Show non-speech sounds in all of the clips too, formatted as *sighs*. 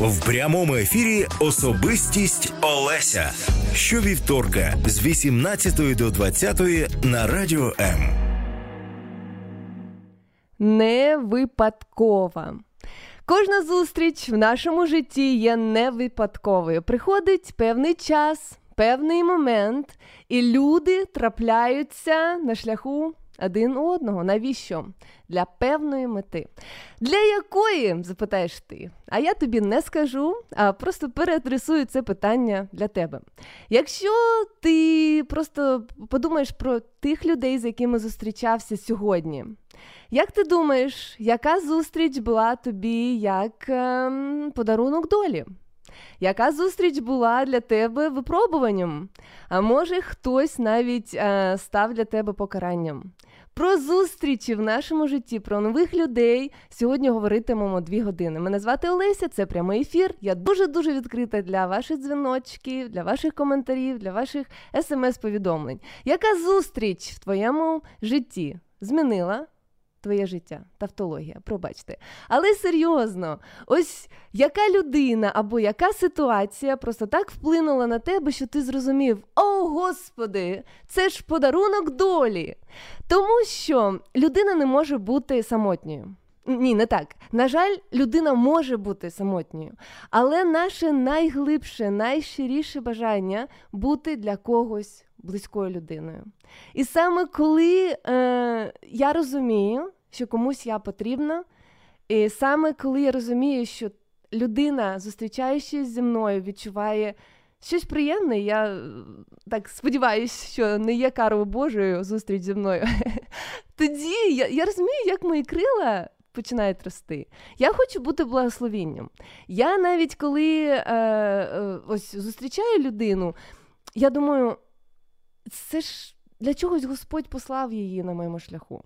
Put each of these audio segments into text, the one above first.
В прямому ефірі Особистість Олеся. Щовівторка з 18 до 20 на радіо М. Не випадкова. Кожна зустріч в нашому житті є невипадковою. Приходить певний час, певний момент, і люди трапляються на шляху один у одного. Навіщо? Для певної мети. Для якої, запитаєш ти? А я тобі не скажу, а просто переадресую це питання для тебе. Якщо ти просто подумаєш про тих людей, з якими зустрічався сьогодні, як ти думаєш, яка зустріч була тобі як ем, подарунок долі? Яка зустріч була для тебе випробуванням? А може, хтось навіть е, став для тебе покаранням? Про зустрічі в нашому житті, про нових людей сьогодні говоритимемо дві години. Мене звати Олеся, це прямий ефір. Я дуже дуже відкрита для ваших дзвіночків, для ваших коментарів, для ваших смс-повідомлень. Яка зустріч в твоєму житті змінила твоє життя, тавтологія, пробачте. Але серйозно, ось яка людина або яка ситуація просто так вплинула на тебе, що ти зрозумів: О, Господи, це ж подарунок долі. Тому що людина не може бути самотньою. Ні, не так. На жаль, людина може бути самотньою, але наше найглибше, найщиріше бажання бути для когось близькою людиною. І саме коли е, я розумію, що комусь я потрібна, і саме коли я розумію, що людина, зустрічаючись зі мною, відчуває щось приємне, я е, так сподіваюся, що не є карою Божою зустріч зі мною. *laughs* Тоді я, я розумію, як мої крила. Починають рости. Я хочу бути благословінням. Я навіть коли е, е, ось зустрічаю людину, я думаю, це ж для чогось Господь послав її на моєму шляху.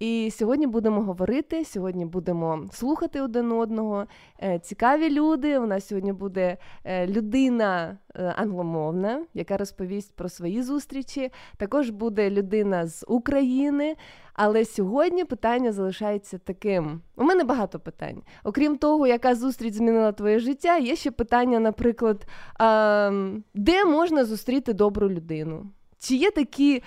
І сьогодні будемо говорити, сьогодні будемо слухати один одного. Е, цікаві люди. У нас сьогодні буде е, людина е, англомовна, яка розповість про свої зустрічі. Також буде людина з України. Але сьогодні питання залишається таким. У мене багато питань. Окрім того, яка зустріч змінила твоє життя, є ще питання, наприклад, де можна зустріти добру людину? Чи є такі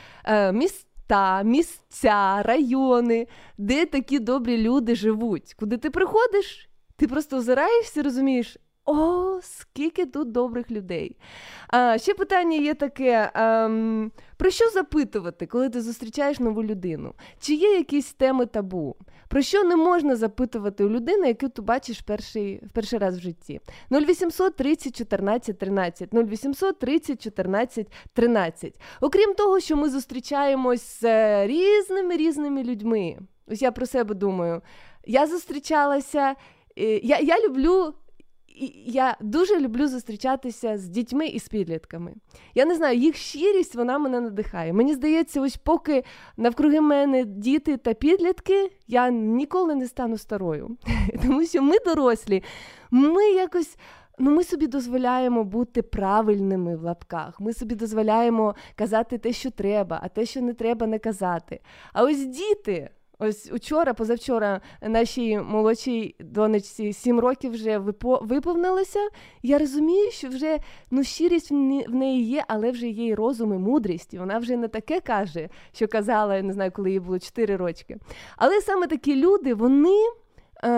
міста, місця, райони, де такі добрі люди живуть? Куди ти приходиш? Ти просто озираєшся розумієш, о, скільки тут добрих людей. А, Ще питання є таке: а, ем, про що запитувати, коли ти зустрічаєш нову людину? Чи є якісь теми табу? Про що не можна запитувати у людини, яку ти бачиш перший, в перший раз в житті? 0800 30 14 13, 0800 30 14 13. Окрім того, що ми зустрічаємось з е, різними різними людьми. Ось я про себе думаю. Я зустрічалася, е, я, я люблю я дуже люблю зустрічатися з дітьми і з підлітками. Я не знаю, їх щирість вона мене надихає. Мені здається, ось поки навкруги мене діти та підлітки, я ніколи не стану старою. *laughs* Тому що ми дорослі, ми якось. Ну, ми собі дозволяємо бути правильними в лапках. Ми собі дозволяємо казати те, що треба, а те, що не треба, не казати. А ось діти. Ось учора, позавчора, нашій молодшій донечці сім років вже виповнилося. Я розумію, що вже ну, щирість в неї є, але вже є й розум і мудрість. І вона вже не таке каже, що казала, я не знаю, коли їй було 4 рочки. Але саме такі люди, вони е,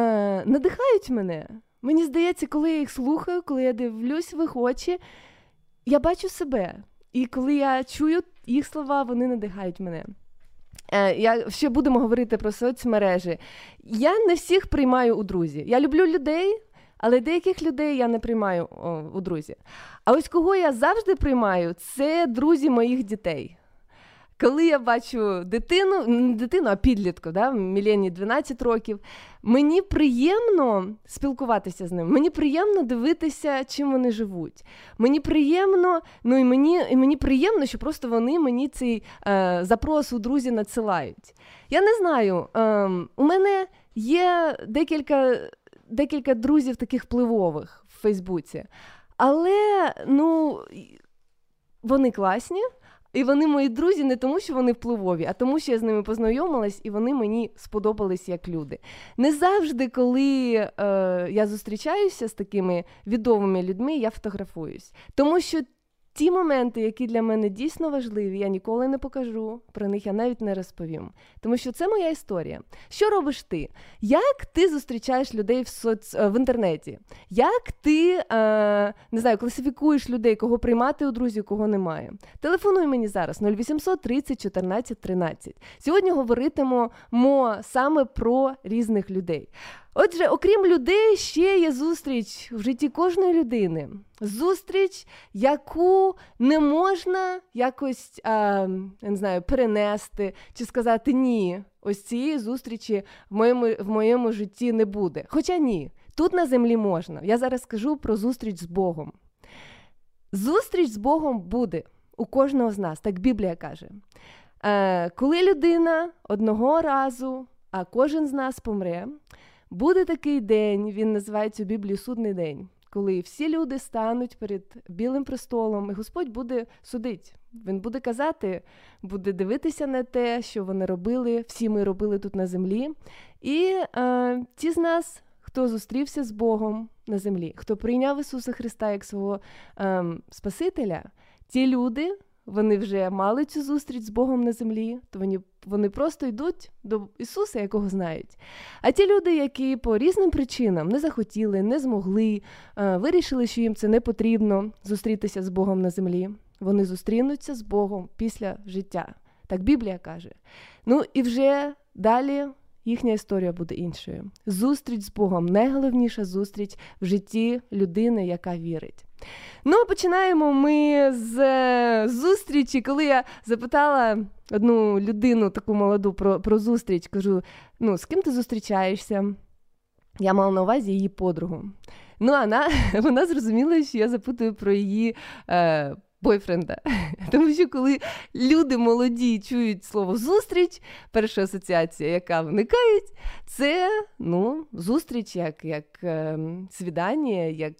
надихають мене. Мені здається, коли я їх слухаю, коли я дивлюсь в їх очі, я бачу себе. І коли я чую їх слова, вони надихають мене. Е, я ще будемо говорити про соцмережі. Я не всіх приймаю у друзі. Я люблю людей, але деяких людей я не приймаю у друзі. А ось кого я завжди приймаю, це друзі моїх дітей. Коли я бачу дитину, не дитину, а підлітку, да, Мілені 12 років, мені приємно спілкуватися з ними. Мені приємно дивитися, чим вони живуть. Мені приємно, ну і мені і мені приємно, що просто вони мені цей е, запрос у друзі надсилають. Я не знаю, е, у мене є декілька декілька друзів таких впливових в Фейсбуці, але ну, вони класні. І вони мої друзі не тому, що вони впливові, а тому, що я з ними познайомилась, і вони мені сподобались як люди. Не завжди, коли е, я зустрічаюся з такими відомими людьми, я фотографуюсь. Тому що Ті моменти, які для мене дійсно важливі, я ніколи не покажу, про них я навіть не розповім. Тому що це моя історія. Що робиш ти? Як ти зустрічаєш людей в соц... Е, в інтернеті? Як ти е, не знаю, класифікуєш людей, кого приймати у друзі, кого немає? Телефонуй мені зараз 0800 30 14 13. Сьогодні говоритимо саме про різних людей. Отже, окрім людей, ще є зустріч в житті кожної людини. Зустріч, яку не можна якось а, я не знаю, перенести чи сказати ні. Ось цієї зустрічі в моєму в моєму житті не буде. Хоча ні, тут на землі можна. Я зараз скажу про зустріч з Богом. Зустріч з Богом буде у кожного з нас, так Біблія каже. Е, Коли людина одного разу, а кожен з нас помре. Буде такий день, він називається у Біблії судний день, коли всі люди стануть перед білим престолом, і Господь буде судити. Він буде казати, буде дивитися на те, що вони робили, всі ми робили тут на землі. І е, ті з нас, хто зустрівся з Богом на землі, хто прийняв Ісуса Христа як свого е, Спасителя, ті люди вони вже мали цю зустріч з Богом на землі, то вони вони просто йдуть до Ісуса, якого знають. А ті люди, які по різним причинам не захотіли, не змогли, вирішили, що їм це не потрібно зустрітися з Богом на землі, вони зустрінуться з Богом після життя. Так Біблія каже. Ну і вже далі. Їхня історія буде іншою. Зустріч з Богом найголовніша зустріч в житті людини, яка вірить. Ну, починаємо ми з зустрічі, коли я запитала одну людину, таку молоду, про про зустріч, кажу: ну, з ким ти зустрічаєшся? Я мала на увазі її подругу. Ну, вона *laughs* вона зрозуміла, що я запитую про її е, бойфренда. *laughs* Тому що коли люди молоді чують слово зустріч, перша асоціація, яка виникає, це ну, зустріч як як е, свідання, як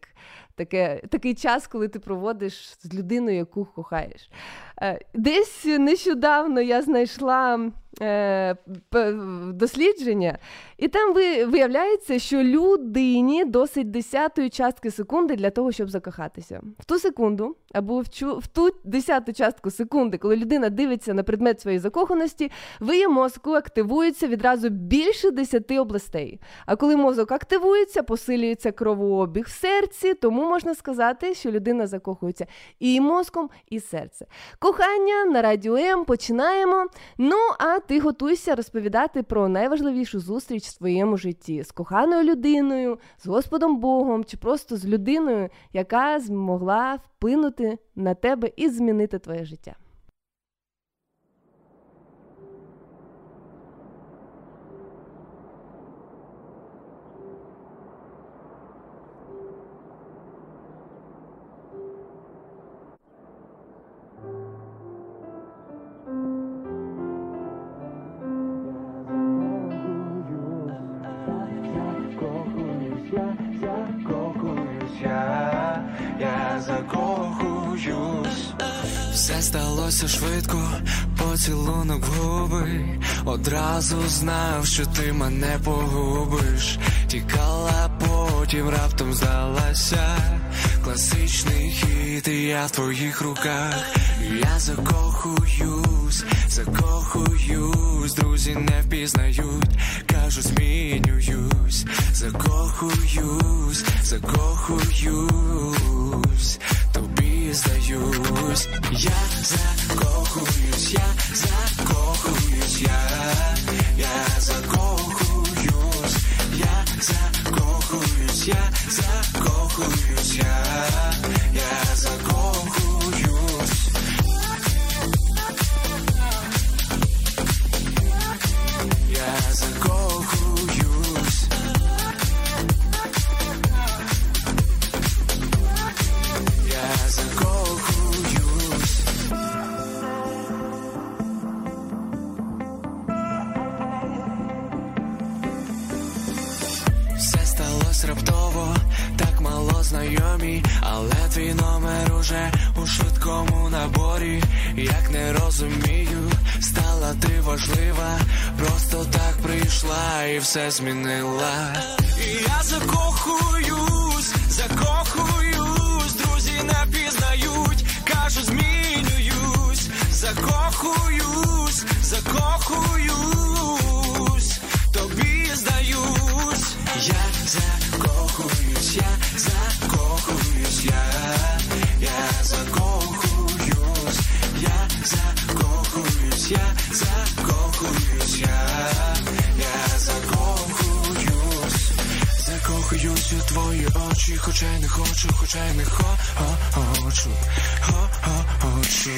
таке, такий час, коли ти проводиш з людиною, яку кохаєш. Е, десь нещодавно я знайшла е, дослідження, і там виявляється, що людині досить десятої частки секунди для того, щоб закохатися. В ту секунду, або в, ту десяту частку секунди, коли людина дивиться на предмет своєї закоханості, в її мозку активується відразу більше десяти областей. А коли мозок активується, посилюється кровообіг в серці, тому можна сказати, що людина закохується і мозком, і серце. Кохання на радіо М починаємо. Ну, а ти готуйся розповідати про найважливішу зустріч в своєму житті з коханою людиною, з Господом Богом чи просто з людиною, яка змогла вплинути на тебе і змінити твоє життя. Сталося швидко, поцілунок губи Одразу знав, що ти мене погубиш. Тікала, потім раптом здалася. Класичний хід, і я в твоїх руках. Я закохуюсь, закохуюсь, друзі не впізнають, кажуть, змінююсь, закохуюсь, закохуюсь здаюсь, я закохуюсь, я закохуюсь, я, я закохуюсь, я закохуюсь, я закохуюсь, я, твій номер уже у швидкому наборі. Як не розумію, стала ти важлива, просто так прийшла і все змінила. І я закохуюсь, закохуюсь, друзі не пізнають, кажу, змінююсь, закохуюсь, закохуюсь, твої очі, хоча й не хочу, хоча й не хо, хо, хочу, хо, хо, хочу.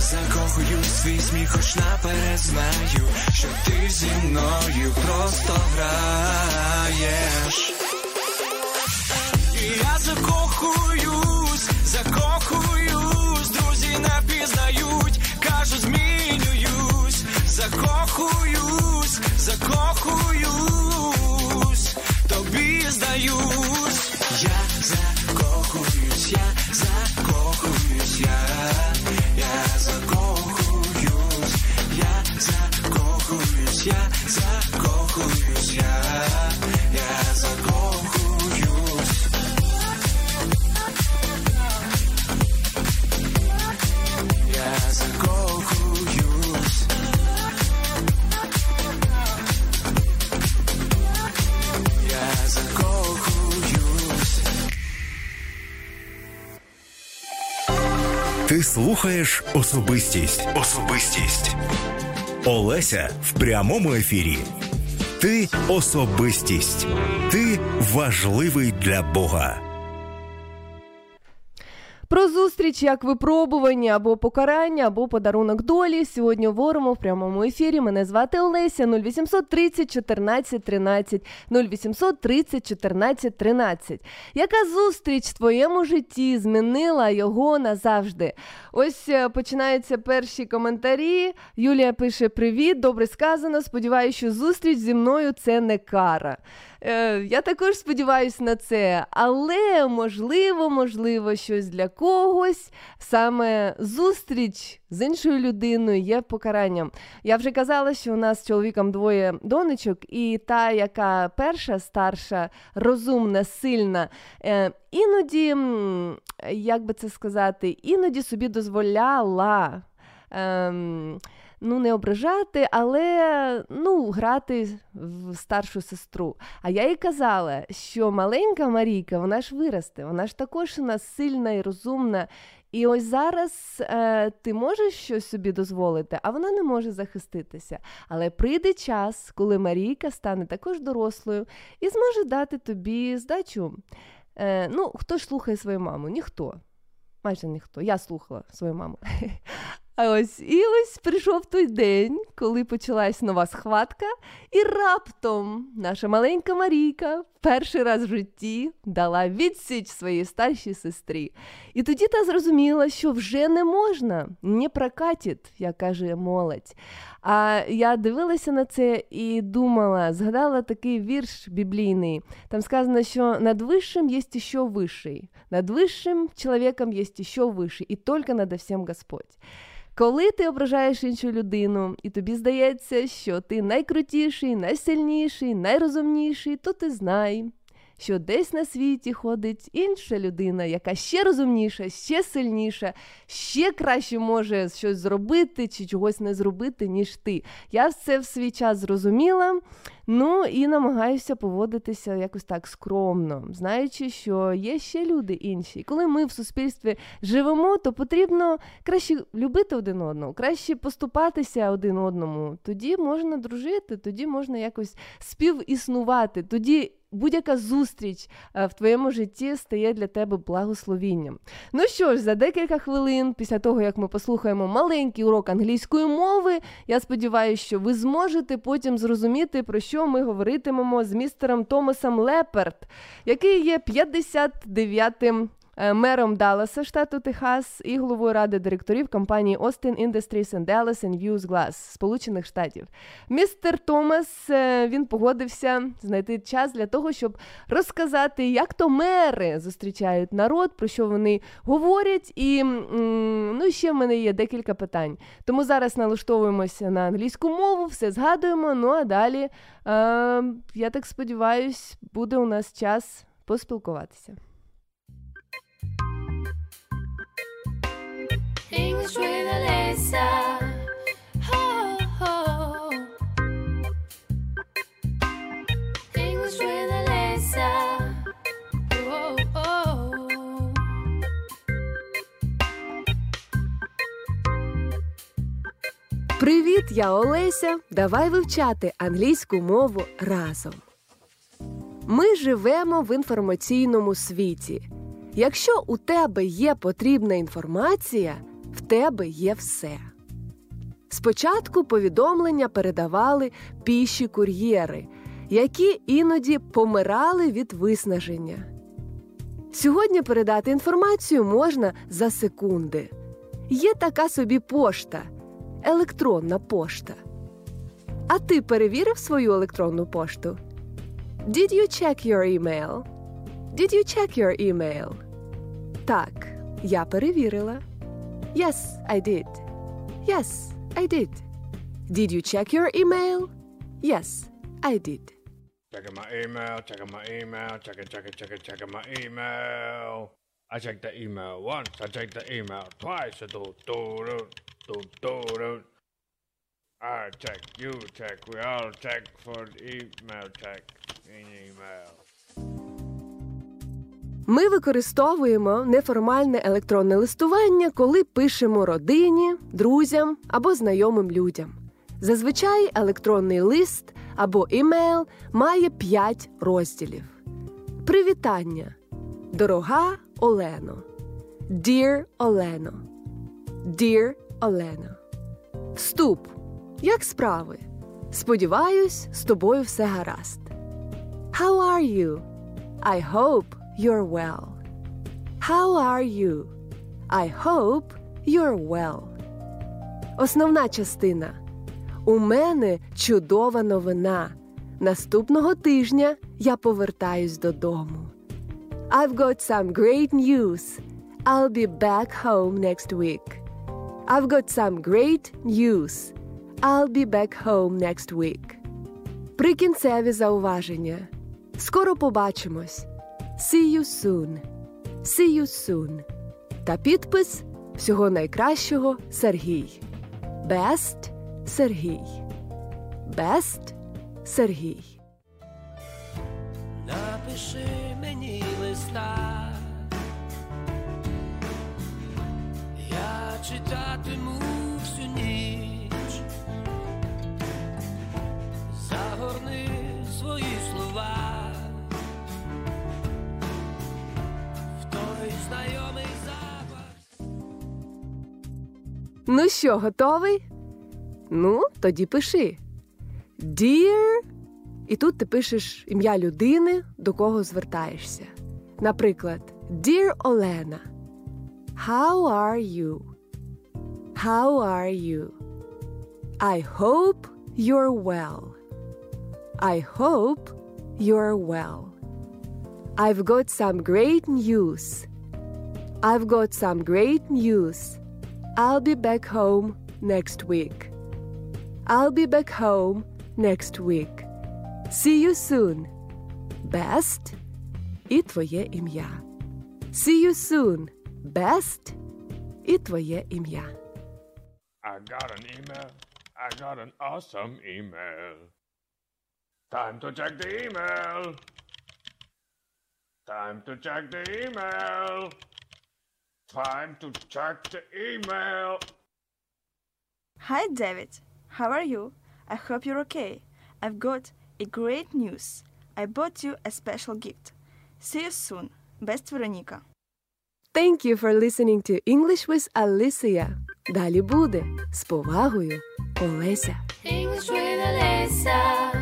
Закохуюсь свій сміх, хоч наперед знаю, що ти зі мною просто граєш. І я закохуюсь, закохуюсь, друзі не пізнають, кажу, змінююсь, закохуюсь, слухаєш особистість. Особистість. Олеся в прямому ефірі. Ти особистість. Ти важливий для Бога. Зустріч як випробування або покарання, або подарунок долі. Сьогодні говоримо в прямому ефірі. Мене звати Олеся 0800 30 14 13 0800 30 14 13. Яка зустріч в твоєму житті змінила його назавжди? Ось е, починаються перші коментарі. Юлія пише: Привіт, добре сказано. Сподіваюся, що зустріч зі мною це не кара. Е, я також сподіваюся на це, але можливо, можливо, щось для когось саме зустріч з іншою людиною є покаранням. Я вже казала, що у нас з чоловіком двоє донечок, і та, яка перша, старша, розумна, сильна, е, іноді, як би це сказати, іноді собі дозволяла. Ем, ну, не ображати, але ну, грати в старшу сестру. А я їй казала, що маленька Марійка, вона ж виросте, вона ж також у нас сильна і розумна. І ось зараз е, ти можеш щось собі дозволити, а вона не може захиститися. Але прийде час, коли Марійка стане також дорослою і зможе дати тобі здачу. Е, ну, хто ж слухає свою маму? Ніхто. Майже ніхто. Я слухала свою маму. *laughs* А ось і ось прийшов той день, коли почалась нова схватка, і раптом наша маленька Марійка перший раз в житті дала відсіч своїй старшій сестрі. І тоді та зрозуміла, що вже не можна, не прокатить, як каже молодь. А я дивилася на це і думала, згадала такий вірш біблійний. Там сказано, що над высшим есть еще высший, над высшим чоловіком есть еще высший, і тільки над всім Господь. Коли ти ображаєш іншу людину, і тобі здається, що ти найкрутіший, найсильніший, найрозумніший, то ти знай, що десь на світі ходить інша людина, яка ще розумніша, ще сильніша, ще краще може щось зробити чи чогось не зробити, ніж ти. Я це в свій час зрозуміла. Ну і намагаюся поводитися якось так скромно, знаючи, що є ще люди інші. Коли ми в суспільстві живемо, то потрібно краще любити один одного, краще поступатися один одному. Тоді можна дружити, тоді можна якось співіснувати. Тоді будь-яка зустріч е, в твоєму житті стає для тебе благословінням. Ну що ж, за декілька хвилин, після того як ми послухаємо маленький урок англійської мови, я сподіваюся, що ви зможете потім зрозуміти, про що ми говоритимемо з містером Томасом Леперт, який є 59-м е, мером Далласа, штату Техас, і головою ради директорів компанії Austin Industries and Dallas and Views Glass Сполучених Штатів. Містер Томас е, він погодився знайти час для того, щоб розказати, як то мери зустрічають народ, про що вони говорять. І ну, ще в мене є декілька питань. Тому зараз налаштовуємося на англійську мову, все згадуємо. Ну а далі, е, я так сподіваюсь, буде у нас час поспілкуватися. Oh, oh. Привіт, я Олеся. Давай вивчати англійську мову разом. Ми живемо в інформаційному світі. Якщо у тебе є потрібна інформація, в тебе є все. Спочатку повідомлення передавали піші кур'єри, які іноді помирали від виснаження. Сьогодні передати інформацію можна за секунди. Є така собі пошта електронна пошта. А ти перевірив свою електронну пошту? Did you check your email? Did you check your email? Так, я перевірила. Yes, I did. Yes, I did. Did you check your email? Yes, I did. Checking my email, checking my email, checking, checking, checking, checking my email. I check the email once, I check the email twice. Do, do, do, do, do. I check, you check, we all check for the email check in email. Ми використовуємо неформальне електронне листування, коли пишемо родині, друзям або знайомим людям. Зазвичай електронний лист або імейл має 5 розділів. Привітання. Дорога Олено. Dear Олено. Dear Олено. Вступ. Як справи? Сподіваюсь, з тобою все гаразд. How are you? I hope you're well. How are you? I hope you're well. Основна частина. У мене чудова новина. Наступного тижня я повертаюсь додому. I've got some great news. I'll be back home next week. I've got some great news. I'll be back home next week. Прикінцеві зауваження. Скоро побачимось. See you soon. See you soon. Та підпис всього найкращого Сергій. Best Сергій. Best Сергій. Напиши мені листа. Я читатиму всю ніч. Загорни свої слова. Знайомий запах. Ну що, готовий? Ну, тоді пиши. Dear. І тут ти пишеш ім'я людини, до кого звертаєшся. Наприклад, Dear Олена. How are you? How are you? I hope you're well. I hope you're well. I've got some great news. I've got some great news. I'll be back home next week. I'll be back home next week. See you soon. Best і твоє ім'я. See you soon. Best і твоє ім'я. I got an email. I got an awesome email. Time to check the email. Time to check the email. Time to check the email. Hi, David. How are you? I hope you're okay. I've got a great news. I bought you a special gift. See you soon. Best Veronica. Thank you for listening to English with Alicia. Далі буде. З повагою, Олеся. English with Alyssa.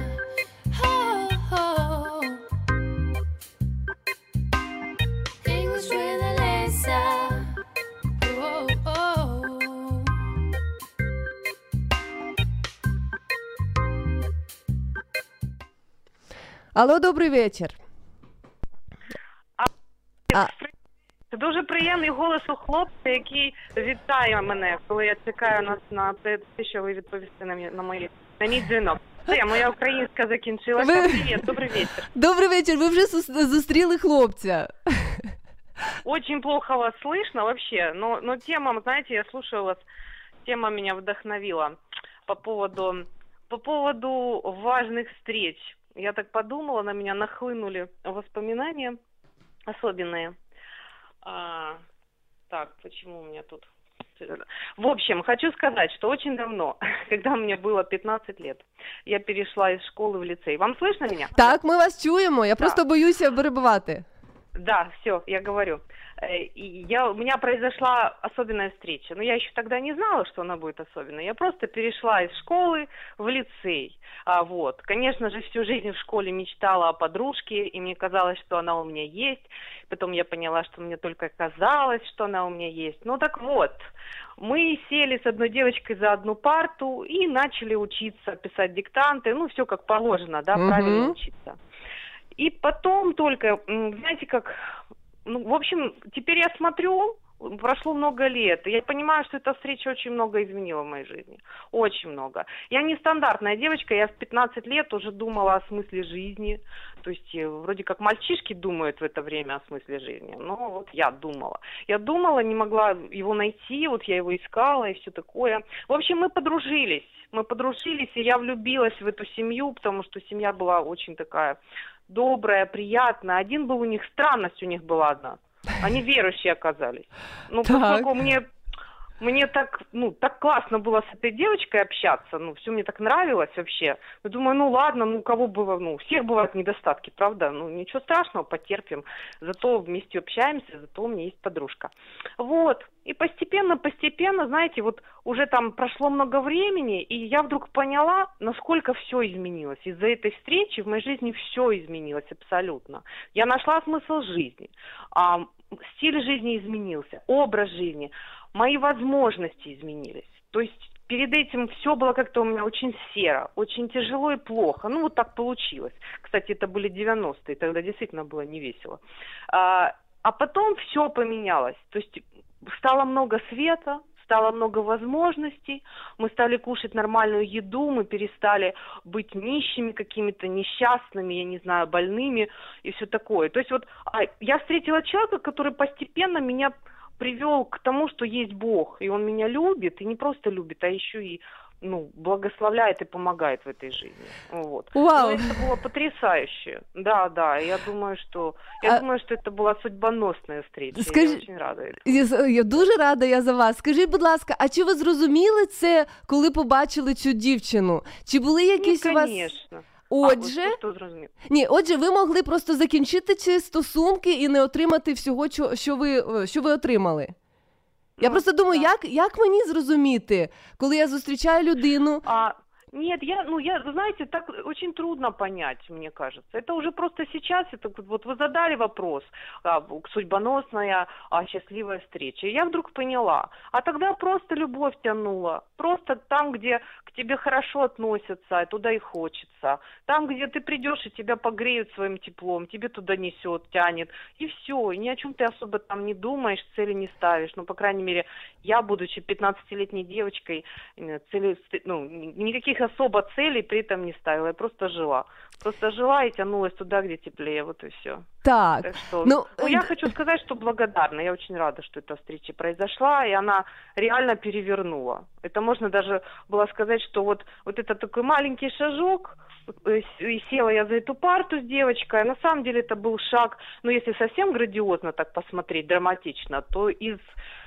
Алло, добрий вечір. Це дуже приємний голос у хлопця, який вітає мене, коли я чекаю на, на те, що ви відповісте на, мій- на мої на мій дзвінок. Все, моя українська закінчилася. Ви- Привіт, добрий вечір. Добрий вечір. Ви вже зус- зустріли хлопця. Очень плохо вас слышно вообще, но, но тема, знаете, я слушаю вас, тема меня вдохновила по поводу, по поводу важных встреч. Я так подумала, на меня нахлынули воспоминания особенные. А, так, почему у меня тут... В общем, хочу сказать, что очень давно, *laughs* когда мне было 15 лет, я перешла из школы в лицей. Вам слышно меня? Так, ми вас чуємо. Я просто боюся перебивати. Да, все, я говорю. Э, и я, у меня произошла особенная встреча. Но я еще тогда не знала, что она будет особенной. Я просто перешла из школы в лицей. А, вот. Конечно же, всю жизнь в школе мечтала о подружке, и мне казалось, что она у меня есть. Потом я поняла, что мне только казалось, что она у меня есть. Ну так вот, мы сели с одной девочкой за одну парту и начали учиться писать диктанты. Ну, все как положено, да, правильно учиться. И потом только, знаете, как, ну, в общем, теперь я смотрю, прошло много лет, и я понимаю, что эта встреча очень много изменила в моей жизни. Очень много. Я не стандартная девочка, я в 15 лет уже думала о смысле жизни. То есть э, вроде как мальчишки думают в это время о смысле жизни. Но вот я думала. Я думала, не могла его найти, вот я его искала и все такое. В общем, мы подружились. Мы подружились, и я влюбилась в эту семью, потому что семья была очень такая добрая, приятная. Один был у них, странность у них была одна. Они *laughs* верующие оказались. Ну, Так. поскольку мне мне так, ну, так классно было с этой девочкой общаться, ну, все мне так нравилось вообще. Я думаю, ну, ладно, ну, у кого было, ну, у всех бывают недостатки, правда? Ну, ничего страшного, потерпим. Зато вместе общаемся, зато у меня есть подружка. Вот. И постепенно, постепенно, знаете, вот уже там прошло много времени, и я вдруг поняла, насколько все изменилось. Из-за этой встречи в моей жизни все изменилось абсолютно. Я нашла смысл жизни, стиль жизни изменился, образ жизни, мои возможности изменились. То есть перед этим все было как-то у меня очень серо, очень тяжело и плохо. Ну, вот так получилось. Кстати, это были 90-е, тогда действительно было не весело. А, а потом все поменялось. То есть стало много света, стало много возможностей, мы стали кушать нормальную еду, мы перестали быть нищими какими-то, несчастными, я не знаю, больными и все такое. То есть вот а, я встретила человека, который постепенно меня привел к тому, что есть Бог, и Он меня любит, и не просто любит, а еще и ну, благословляет и помогает в этой жизни. Вот. Вау. Ну, это было потрясающе. Да, да. Я думаю, что я А- думаю, что это была судьбоносная встреча. і Скажи- Я очень рада. этому. Я, з- я дуже рада я за вас. Скажіть, будь ласка, а чи ви зрозуміли це, коли побачили цю дівчину? Чи були якісь ну, у вас. конечно. Отже, А, ось хто ні, отже, ви могли просто закінчити ці стосунки і не отримати всього, що, що, ви, е, що ви отримали. Я Ну, просто думаю, як, як мені зрозуміти, коли я зустрічаю людину, А, нет, я, ну, я, знаете, так очень трудно понять, мне кажется. Это уже просто сейчас, это вот- вы задали вопрос, а, судьбоносная, а, счастливая встреча. Я вдруг поняла. А тогда просто любовь тянула. Просто там, где к тебе хорошо относятся, туда и хочется. Там, где ты придешь, и тебя погреют своим теплом, тебе туда несет, тянет. И все. И ни о чем ты особо там не думаешь, цели не ставишь. Ну, по крайней мере, я, будучи 15-летней девочкой, э, цели, ну, ни- никаких особо целей при этом не ставила. Я просто жила. Просто жила и тянулась туда, где теплее. Вот и все. так. Так что, Ну, ну, я э, хочу сказать, что благодарна. Я очень рада, что эта встреча произошла, и она реально перевернула. Это можно даже было сказать, что вот, вот это такой маленький шажок, и села я за эту парту с девочкой. а На самом деле это был шаг, ну, если совсем грандиозно так посмотреть, драматично, то из,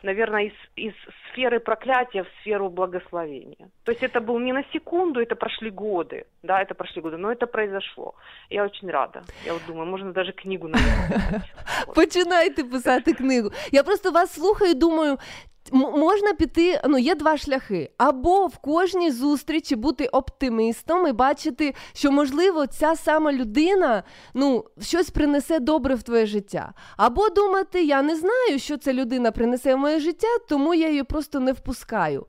наверное, из, из сферы проклятия в сферу благословения. То есть это был не на секунду, это прошли годы, да, это прошли годы, но это произошло. Я очень рада. Я вот думаю, можно даже книгу написать. Вот. *laughs* Починайте писати книгу. Я просто вас слухаю і думаю. Можна піти, ну є два шляхи. Або в кожній зустрічі бути оптимістом і бачити, що можливо ця сама людина ну щось принесе добре в твоє життя. Або думати, я не знаю, що ця людина принесе в моє життя, тому я її просто не впускаю.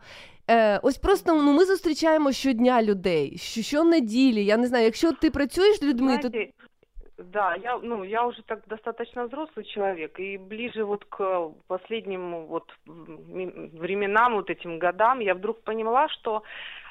Е, ось просто ну, ми зустрічаємо щодня людей, що, щонеділі. Я не знаю, якщо ти працюєш з людьми, то да, я, ну, я уже так достаточно взрослый человек, и ближе вот к последним вот временам, вот этим годам, я вдруг поняла, что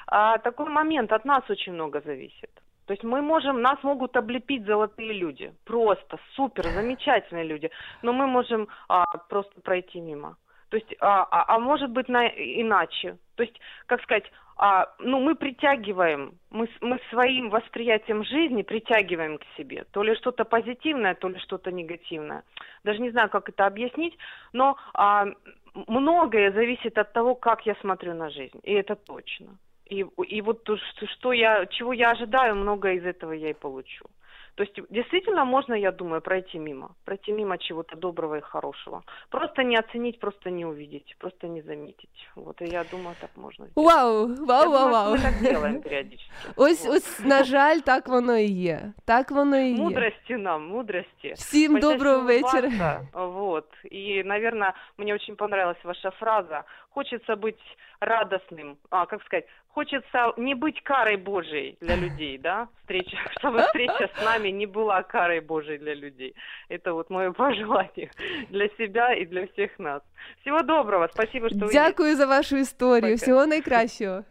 а, такой момент от нас очень много зависит. То есть мы можем, нас могут облепить золотые люди, просто супер, замечательные люди, но мы можем а, просто пройти мимо. То есть, а, а, а может быть на, иначе. То есть, как сказать, а, ну, мы притягиваем, мы, мы своим восприятием жизни притягиваем к себе. То ли что-то позитивное, то ли что-то негативное. Даже не знаю, как это объяснить, но а, многое зависит от того, как я смотрю на жизнь. И это точно. И, и вот то, что я, чего я ожидаю, многое из этого я и получу. То есть действительно можно, я думаю, пройти мимо, пройти мимо чего-то доброго и хорошего. Просто не оценить, просто не увидеть, просто не заметить. Вот, и я думаю, так можно сделать. вау, Я вау, думаю, вау, вау. мы так делаем *laughs* периодически. Ось, Вот. ось, на жаль, так воно і є. Так воно і є. Мудрости нам, мудрости. Всім доброго вечора. Вот. И, наверное, мне очень понравилась ваша фраза. Хочется быть радостным, а, как сказать, хочется не быть карой Божией для людей, *laughs* да, встреча, *laughs* чтобы встреча с нами не была карой Божией для людей. Это вот мое пожелание *laughs* для себя и для всех нас. Всего доброго, спасибо, что вы есть. Дякую за вашу історію. Пока. Всього найкращого.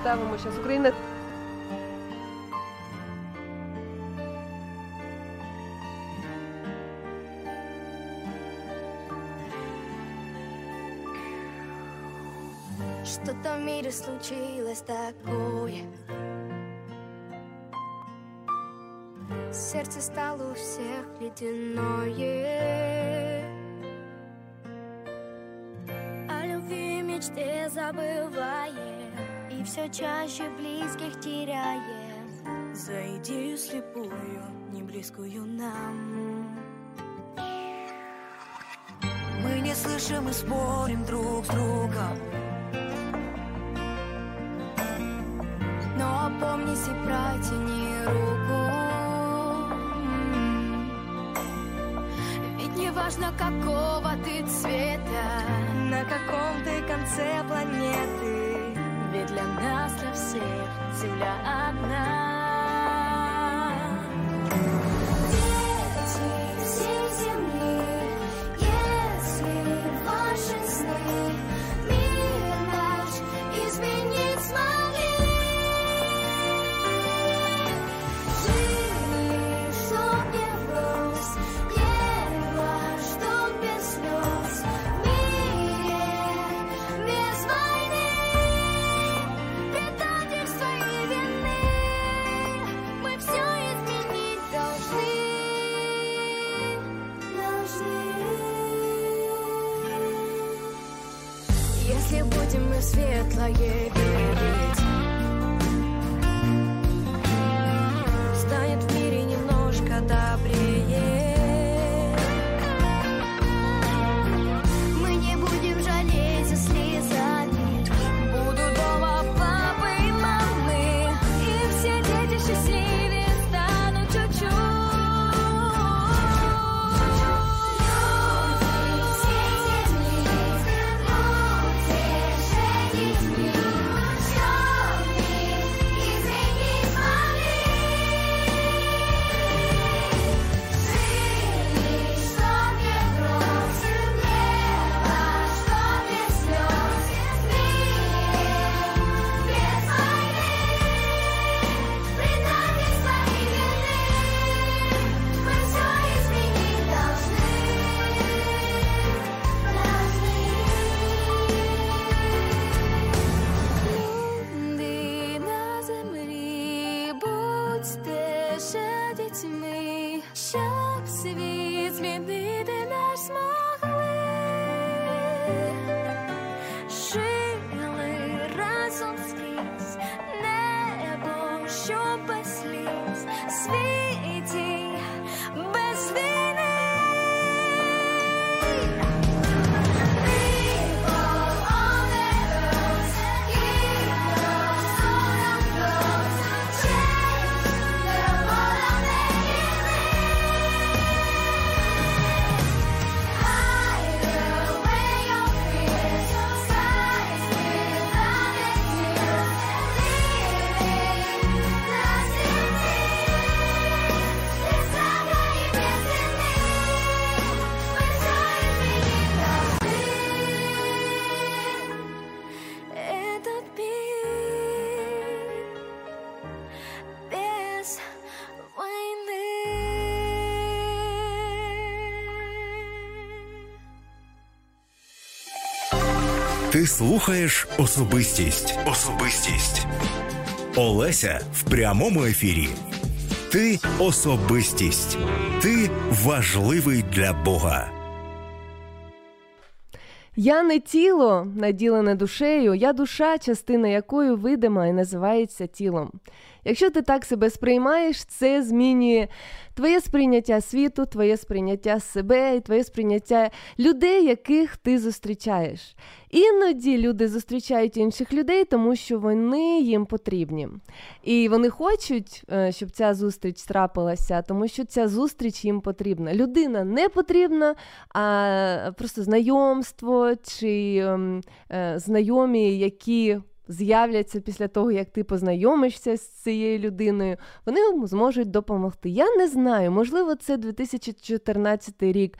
Ставимо зараз Україна. Что-то в мире случилось такое. Сердце стало у всех ледяное. О любви и мечте забываем И все чаще близких теряем За идею слепую, не близкую нам. Мы не слышим и спорим друг с другом Но опомнись и протяни руку. Ведь не важно какого ты цвета На каком ты конце планеты. Ведь для нас, для всех Земля одна Слухаєш особистість. Особистість. Олеся в прямому ефірі. Ти особистість. Ти важливий для Бога. Я не тіло, наділене душею, я душа, частина якої видима і називається тілом. Якщо ти так себе сприймаєш, це змінює твоє сприйняття світу, твоє сприйняття себе і твоє сприйняття людей, яких ти зустрічаєш. Іноді люди зустрічають інших людей, тому що вони їм потрібні. І вони хочуть, е, щоб ця зустріч трапилася, тому що ця зустріч їм потрібна. Людина не потрібна, а просто знайомство чи ем, е, знайомі, які з'являться після того, як ти познайомишся з цією людиною, вони зможуть допомогти. Я не знаю, можливо, це 2014 рік.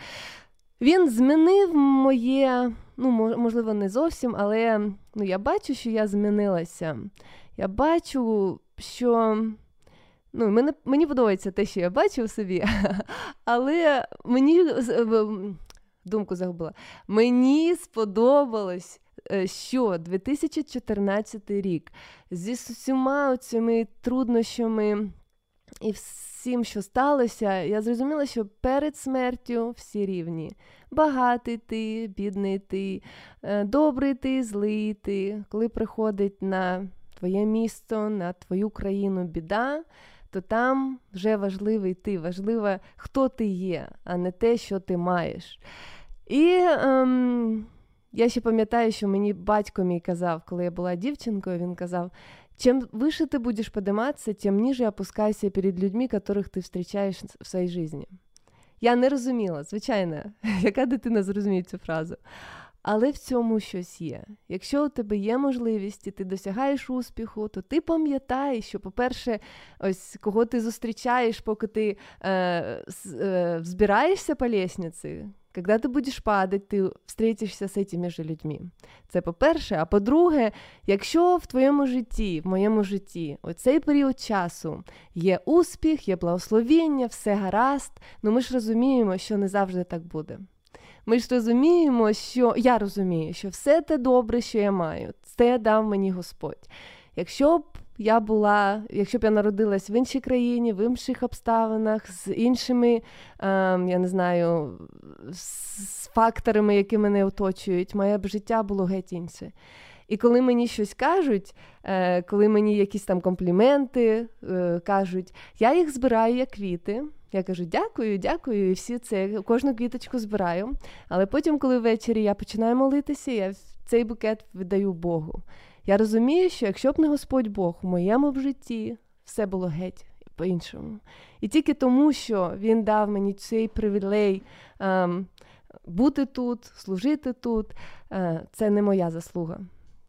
Він змінив моє, ну, можливо, не зовсім, але ну, я бачу, що я змінилася. Я бачу, що. Ну, Мені мені подобається те, що я бачу в собі, *laughs* але мені думку загубила. Мені сподобалось що 2014 рік зі всіма цими труднощами і всім, що сталося, я зрозуміла, що перед смертю всі рівні. Багатий ти, бідний ти, е, добрий ти, злий ти. Коли приходить на твоє місто, на твою країну біда, то там вже важливий ти, важливо, хто ти є, а не те, що ти маєш. І ем, я ще пам'ятаю, що мені батько мій казав, коли я була дівчинкою, він казав: чим вище ти будеш подиматися, тим ніже опускайся перед людьми, яких ти зустрічаєш в своїй житті. Я не розуміла, звичайно, *laughs* яка дитина зрозуміє цю фразу. Але в цьому щось є. Якщо у тебе є можливість і ти досягаєш успіху, то ти пам'ятаєш, що, по-перше, ось кого ти зустрічаєш, поки ти е, е, збираєшся по лестниці, Когда ти будеш падати, ти встретишся з цими ж людьми. Це по-перше. А по-друге, якщо в твоєму житті, в моєму житті, оцей період часу є успіх, є благословіння, все гаразд, ну ми ж розуміємо, що не завжди так буде. Ми ж розуміємо, що я розумію, що все те добре, що я маю, це дав мені Господь. Якщо б я була, якщо б я народилась в іншій країні, в інших обставинах, з іншими, е, я не знаю, з факторами, які мене оточують, моє б життя було геть інше. І коли мені щось кажуть, е, коли мені якісь там компліменти е, кажуть, я їх збираю як квіти. Я кажу, дякую, дякую, і всі це кожну квіточку збираю. Але потім, коли ввечері я починаю молитися, я цей букет віддаю Богу. Я розумію, що якщо б не Господь Бог у моєму в житті, все було геть по-іншому. І тільки тому, що Він дав мені цей привілей ем, бути тут, служити тут, е, це не моя заслуга.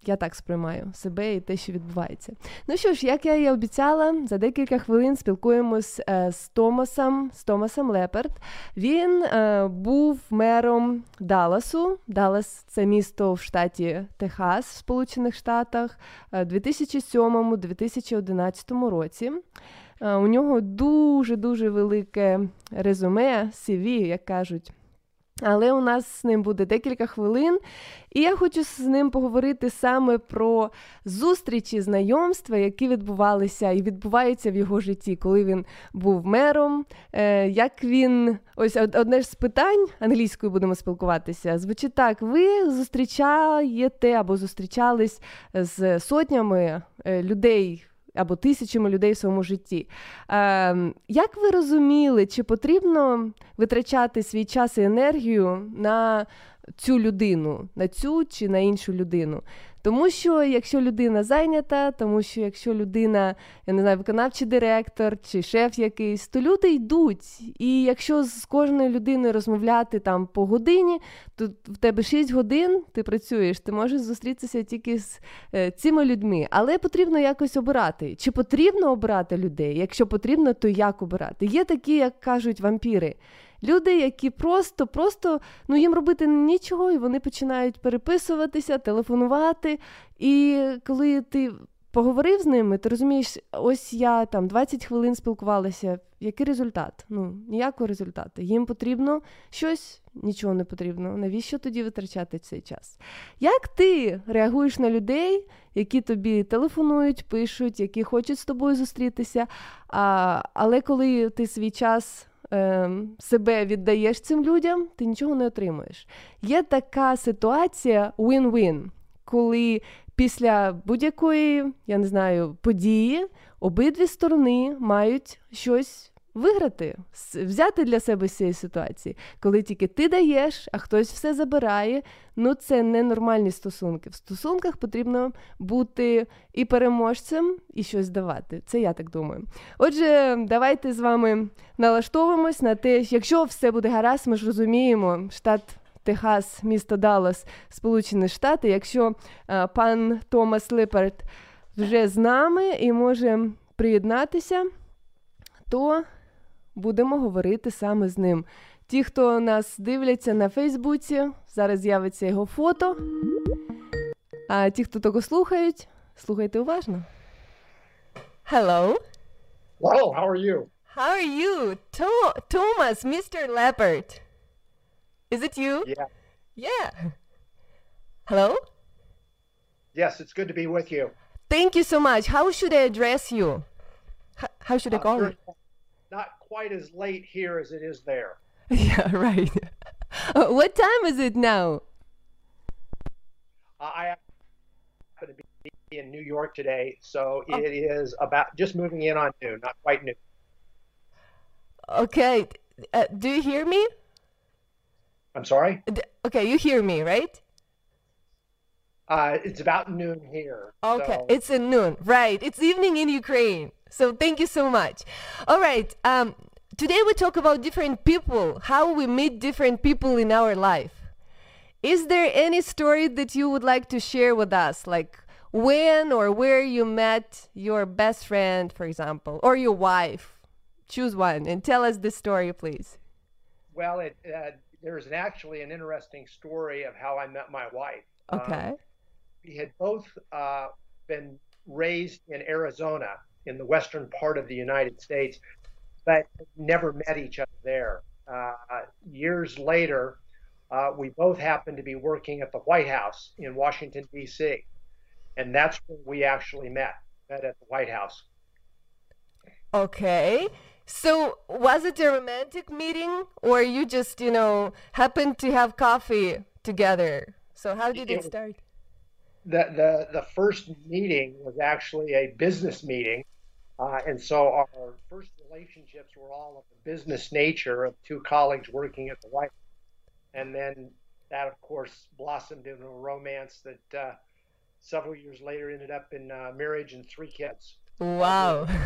Я так сприймаю себе і те, що відбувається. Ну що ж, як я і обіцяла, за декілька хвилин спілкуємось е, з Томасом з Томасом Леперт. Він е, був мером Далласу. Даллас – це місто в штаті Техас, в Сполучених Штатах, е, 2007-2011 році. Е, у нього дуже дуже велике резюме, CV, як кажуть. Але у нас з ним буде декілька хвилин, і я хочу з ним поговорити саме про зустрічі, знайомства, які відбувалися і відбуваються в його житті, коли він був мером. Е, як він ось одне ж з питань англійською будемо спілкуватися. Звучить так: ви зустрічаєте або зустрічались з сотнями е, людей або тисячами людей в своєму житті. Е, Як ви розуміли, чи потрібно витрачати свій час і енергію на цю людину, на цю чи на іншу людину? Тому що якщо людина зайнята, тому що якщо людина, я не знаю, виконавчий директор чи шеф якийсь, то люди йдуть. І якщо з кожною людиною розмовляти там по годині, то в тебе 6 годин ти працюєш, ти можеш зустрітися тільки з е, цими людьми. Але потрібно якось обирати. Чи потрібно обирати людей? Якщо потрібно, то як обирати? Є такі, як кажуть, вампіри. Люди, які просто, просто ну їм робити нічого, і вони починають переписуватися, телефонувати. І коли ти поговорив з ними, ти розумієш, ось я там 20 хвилин спілкувалася. Який результат? Ну, ніякого результату. Їм потрібно щось, нічого не потрібно. Навіщо тоді витрачати цей час? Як ти реагуєш на людей, які тобі телефонують, пишуть, які хочуть з тобою зустрітися? А, Але коли ти свій час себе віддаєш цим людям, ти нічого не отримуєш. Є така ситуація win-win, коли після будь-якої, я не знаю, події обидві сторони мають щось. Виграти, взяти для себе з цієї ситуації, коли тільки ти даєш, а хтось все забирає. Ну це не нормальні стосунки. В стосунках потрібно бути і переможцем, і щось давати. Це я так думаю. Отже, давайте з вами налаштовуємось на те, якщо все буде гаразд, ми ж розуміємо, штат Техас, місто Даллас, Сполучені Штати. Якщо а, пан Томас Липерт вже з нами і може приєднатися, то будемо говорити саме з ним. Ті, хто нас дивляться на Фейсбуці, зараз з'явиться його фото. А ті, хто того слухають, слухайте уважно. Hello. Hello, how are you? How are you? To- Thomas, Mr. Leopard. Is it you? Yeah. Yeah. Hello? Yes, it's good to be with you. Thank you so much. How should I address you? H- how should I Uh, call you? First of all, Not quite as late here as it is there. *laughs* yeah, right. *laughs* Uh, what time is it now? I happen to be in New York today, so it is about just moving in on noon, not quite noon. Okay. Uh, do you hear me? I'm sorry? D- okay, you hear me, right? Uh, it's about noon here. Okay, so- it's at noon, right? It's evening in Ukraine. So thank you so much. All right. Um, today we talk about different people, how we meet different people in our life. Is there any story that you would like to share with us, like when or where you met your best friend, for example, or your wife? Choose one and tell us the story, please. Well, it, uh, there's an, actually an interesting story of how I met my wife. Um, Okay. we had both uh, been raised in Arizona in the western part of the United States, but never met each other there. Uh, years later, uh, we both happened to be working at the White House in Washington, D.C., and that's where we actually met, met at the White House. Okay. So was it a romantic meeting or you just, you know, happened to have coffee together? So how did It it start? the the the first meeting was actually a business meeting, uh, and so our first relationships were all of the business nature of two colleagues working at the White, House. and then that of course blossomed into a romance that uh, several years later ended up in uh, marriage and three kids. Wow. *laughs*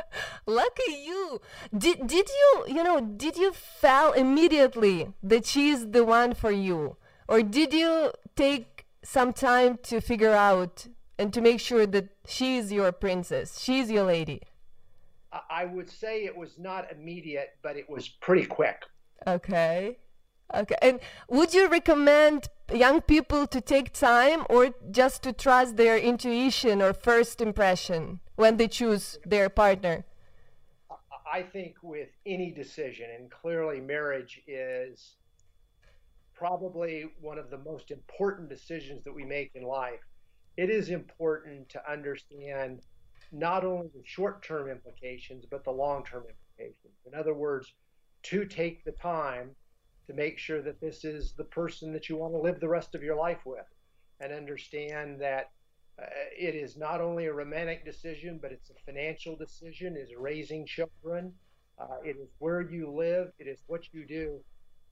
*laughs* Lucky you. Did did you, you know, did you feel immediately that she's the one for you? Or did you take some time to figure out and to make sure that she's your princess, she's your lady? I- would say it was not immediate, but it was pretty quick. Okay. Okay. And would you recommend young people to take time or just to trust their intuition or first impression when they choose their partner? I think with any decision, and clearly marriage is probably one of the most important decisions that we make in life, it is important to understand not only the short term implications, but the long term implications. In other words, to take the time to make sure that this is the person that you want to live the rest of your life with and understand that uh, it is not only a romantic decision, but it's a financial decision, is raising children, uh, it is where you live, it is what you do.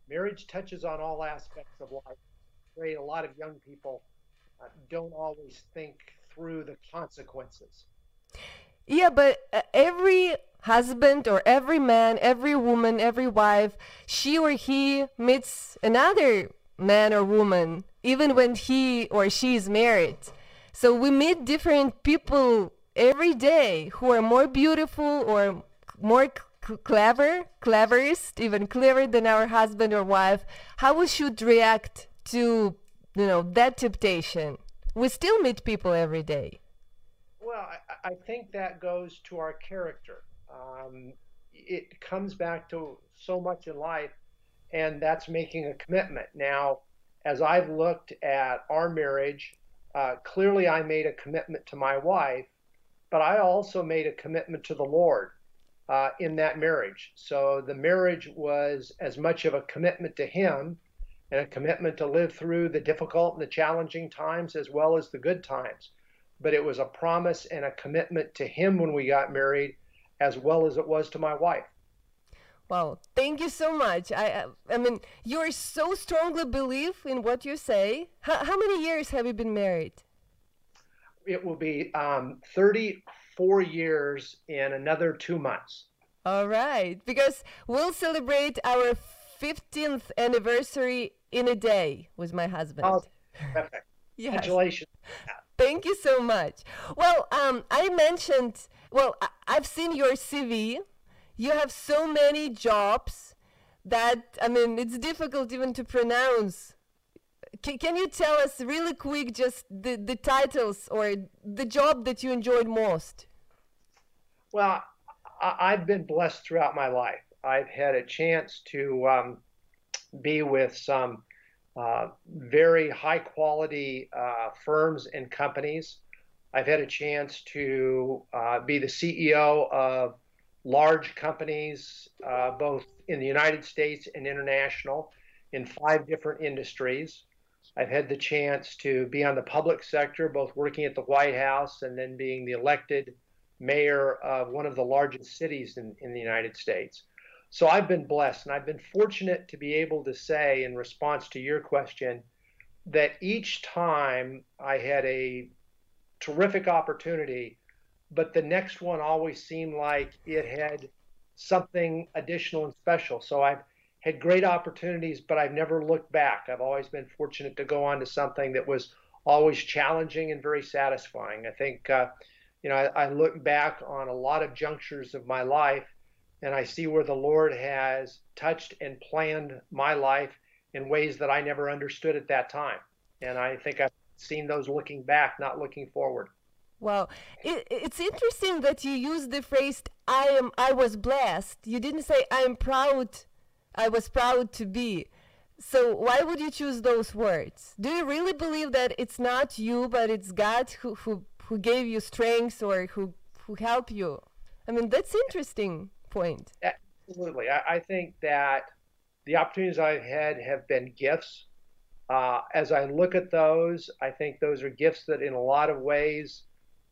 Marriage touches on all aspects of life. Afraid a lot of young people uh, don't always think through the consequences. Yeah, but uh, every husband or every man, every woman, every wife, she or he meets another man or woman, even when he or she is married. So we meet different people every day who are more beautiful or more c- clever, cleverest, even cleverer than our husband or wife. How we should react to, you know, that temptation. We still meet people every day. Well, I think that goes to our character. Um, it comes back to so much in life, and that's making a commitment. Now, as I've looked at our marriage, uh, clearly I made a commitment to my wife, but I also made a commitment to the Lord uh, in that marriage. So the marriage was as much of a commitment to Him and a commitment to live through the difficult and the challenging times as well as the good times. But it was a promise and a commitment to Him when we got married as well as it was to my wife. Wow, thank you so much. I, I mean, you are so strongly believe in what you say. How, how many years have you been married? It will be um, 34 years in another two months. All right, because we'll celebrate our 15th anniversary in a day with my husband. Oh, *laughs* perfect. yes. Congratulations. Thank you so much. Well, um, I mentioned, well, I- I've seen your CV you have so many jobs that I mean it's difficult even to pronounce. C- can you tell us really quick just the, the titles or the job that you enjoyed most? Well, I- have been blessed throughout my life. I've had a chance to um, be with some uh, very high quality uh, firms and companies. I've had a chance to uh, be the CEO of large companies, uh, both in the United States and international, in five different industries. I've had the chance to be on the public sector, both working at the White House and then being the elected mayor of one of the largest cities in, in the United States. So I've been blessed and I've been fortunate to be able to say, in response to your question, that each time I had a terrific opportunity but the next one always seemed like it had something additional and special. So I've had great opportunities, but I've never looked back. I've always been fortunate to go on to something that was always challenging and very satisfying. I think, uh, you know, I, I look back on a lot of junctures of my life and I see where the Lord has touched and planned my life in ways that I never understood at that time. And I think I've seen those looking back, not looking forward. Wow, it, it's interesting that you use the phrase "I am." I was blessed. You didn't say "I am proud." I was proud to be. So why would you choose those words? Do you really believe that it's not you, but it's God who who, who gave you strength or who who helped you? I mean, that's interesting point. Absolutely, I, I think that the opportunities I've had have been gifts. Uh, as I look at those, I think those are gifts that, in a lot of ways,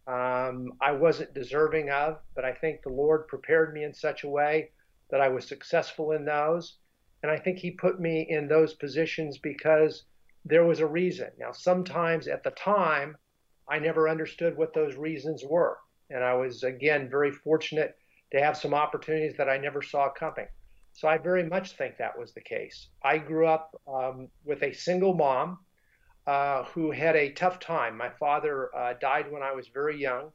um, I wasn't deserving of, but I think the Lord prepared me in such a way that I was successful in those. And I think He put me in those positions because there was a reason. Now, sometimes at the time, I never understood what those reasons were. And I was, again, very fortunate to have some opportunities that I never saw coming. So I very much think that was the case. I grew up um, with a single mom uh, who had a tough time. My father uh, died when I was very young,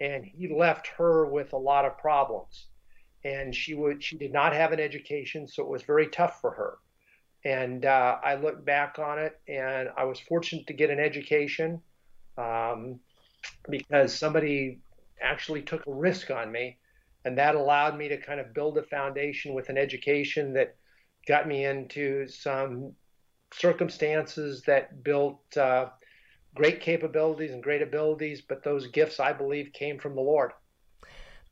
and he left her with a lot of problems. And she would she did not have an education, so it was very tough for her. And uh, I look back on it, and I was fortunate to get an education um, because somebody actually took a risk on me, and that allowed me to kind of build a foundation with an education that got me into some circumstances that built uh, great capabilities and great abilities, but those gifts, I believe, came from the Lord.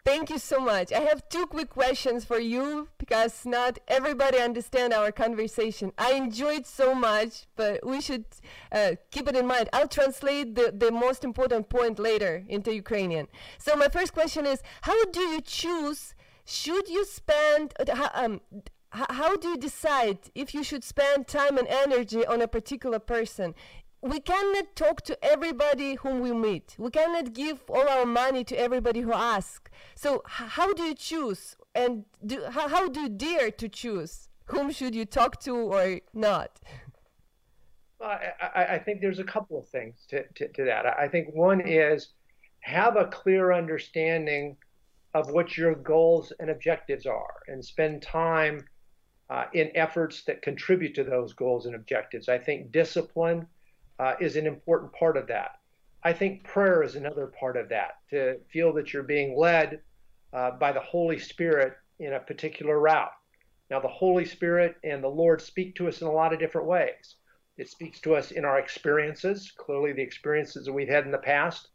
Thank you so much. I have two quick questions for you because not everybody understand our conversation. I enjoyed so much, but we should uh, keep it in mind. I'll translate the, the most important point later into Ukrainian. So my first question is, how do you choose? Should you spend? Uh, um, how do you decide if you should spend time and energy on a particular person? We cannot talk to everybody whom we meet. We cannot give all our money to everybody who asks. So how do you choose? And do, how, how do you dare to choose? Whom should you talk to or not? Well, I, I, think there's a couple of things to, to, to that. I think one is have a clear understanding of what your goals and objectives are and spend time uh, in efforts that contribute to those goals and objectives. I think discipline uh, is an important part of that. I think prayer is another part of that to feel that you're being led uh, by the Holy Spirit in a particular route. Now, the Holy Spirit and the Lord speak to us in a lot of different ways. It speaks to us in our experiences. Clearly, the experiences that we've had in the past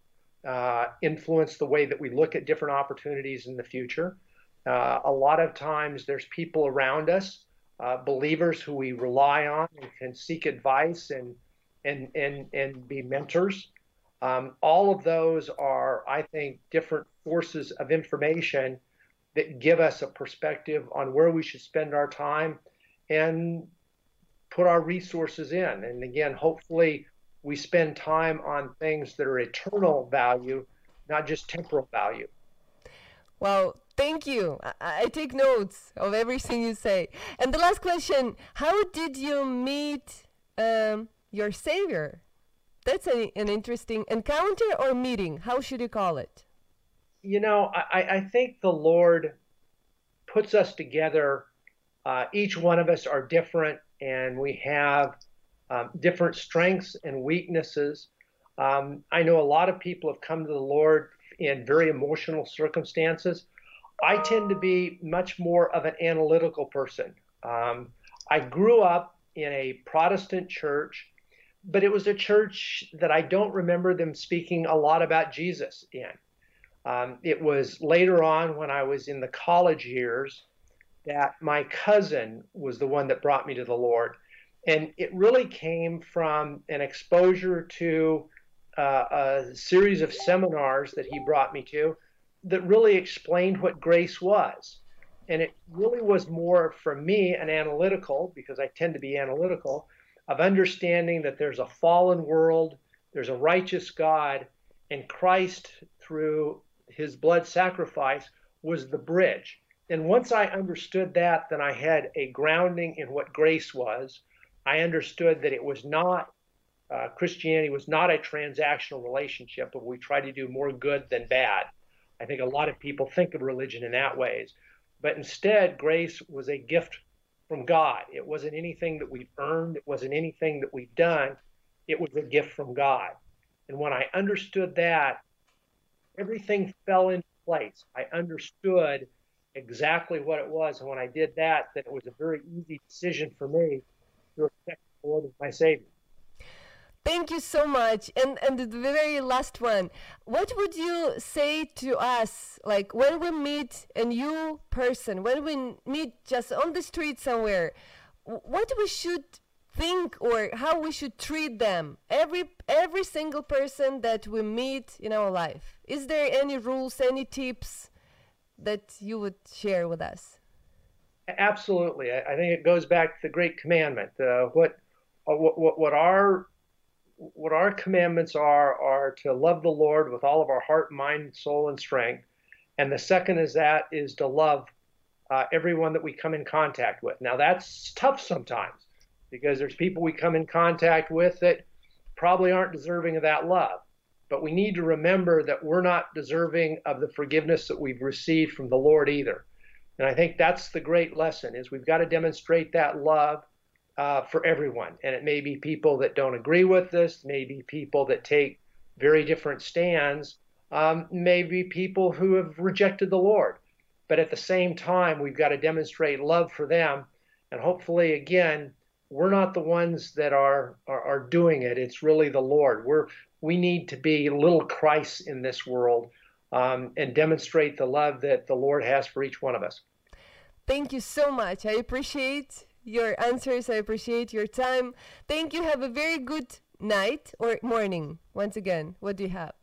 uh, influence the way that we look at different opportunities in the future. Uh, a lot of times, there's people around us, uh, believers who we rely on and can seek advice and and and and be mentors. Um, all of those are, I think, different sources of information that give us a perspective on where we should spend our time and put our resources in. And again, hopefully, we spend time on things that are eternal value, not just temporal value. Well, thank you. I, I take notes of everything you say. And the last question How did you meet um, your Savior? That's a, an interesting encounter or meeting. How should you call it? You know, I, I think the Lord puts us together. Uh, each one of us are different, and we have um, different strengths and weaknesses. Um, I know a lot of people have come to the Lord in very emotional circumstances. I tend to be much more of an analytical person. Um, I grew up in a Protestant church but it was a church that I don't remember them speaking a lot about Jesus in. Um, it was later on when I was in the college years that my cousin was the one that brought me to the Lord. And it really came from an exposure to uh, a series of seminars that he brought me to that really explained what grace was. And it really was more for me an analytical, because I tend to be analytical, of understanding that there's a fallen world, there's a righteous God, and Christ, through his blood sacrifice, was the bridge. And once I understood that, then I had a grounding in what grace was. I understood that it was not, uh, Christianity was not a transactional relationship, but we try to do more good than bad. I think a lot of people think of religion in that ways. But instead, grace was a gift from God. It wasn't anything that we've earned, it wasn't anything that we've done. It was a gift from God. And when I understood that, everything fell into place. I understood exactly what it was. And when I did that, that it was a very easy decision for me to accept the Lord as my Savior. Thank you so much. And and the very last one, what would you say to us, like when we meet a new person, when we meet just on the street somewhere, what we should think or how we should treat them? Every every single person that we meet in our life. Is there any rules, any tips that you would share with us? Absolutely. I, I think it goes back to the great commandment. Uh, what, uh, what what our what our commandments are are to love the Lord with all of our heart, mind, soul, and strength. And the second is that is to love uh, everyone that we come in contact with. Now that's tough sometimes because there's people we come in contact with that probably aren't deserving of that love. But we need to remember that we're not deserving of the forgiveness that we've received from the Lord either. And I think that's the great lesson is we've got to demonstrate that love uh, for everyone. And it may be people that don't agree with this, maybe people that take very different stands, um, maybe people who have rejected the Lord. But at the same time, we've got to demonstrate love for them. And hopefully, again, we're not the ones that are, are, are doing it. It's really the Lord. We're, we need to be little Christ in this world um, and demonstrate the love that the Lord has for each one of us. Thank you so much. I appreciate your answers. I appreciate your time. Thank you. Have a very good night or morning. Once again, what do you have?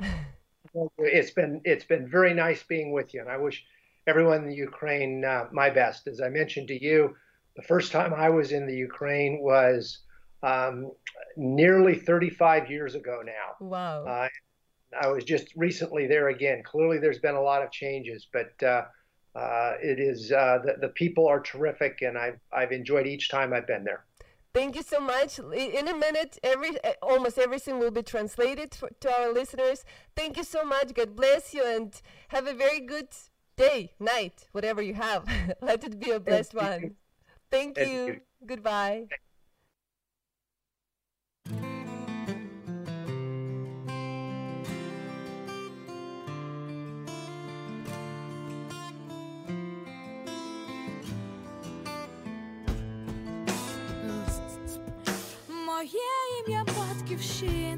it's been it's been very nice being with you, and I wish everyone in the Ukraine uh, my best. As I mentioned to you, the first time I was in the Ukraine was um, nearly 35 years ago now. Wow. Uh, I was just recently there again. Clearly, there's been a lot of changes, but uh, uh, it is uh, the, the people are terrific, and I've I've enjoyed each time I've been there. Thank you so much. In a minute, every almost everything will be translated for, to our listeners. Thank you so much. God bless you, and have a very good day, night, whatever you have. *laughs* Let it be a blessed Thank one. You. Thank, Thank you. you. Goodbye. моє ім'я батьківщина.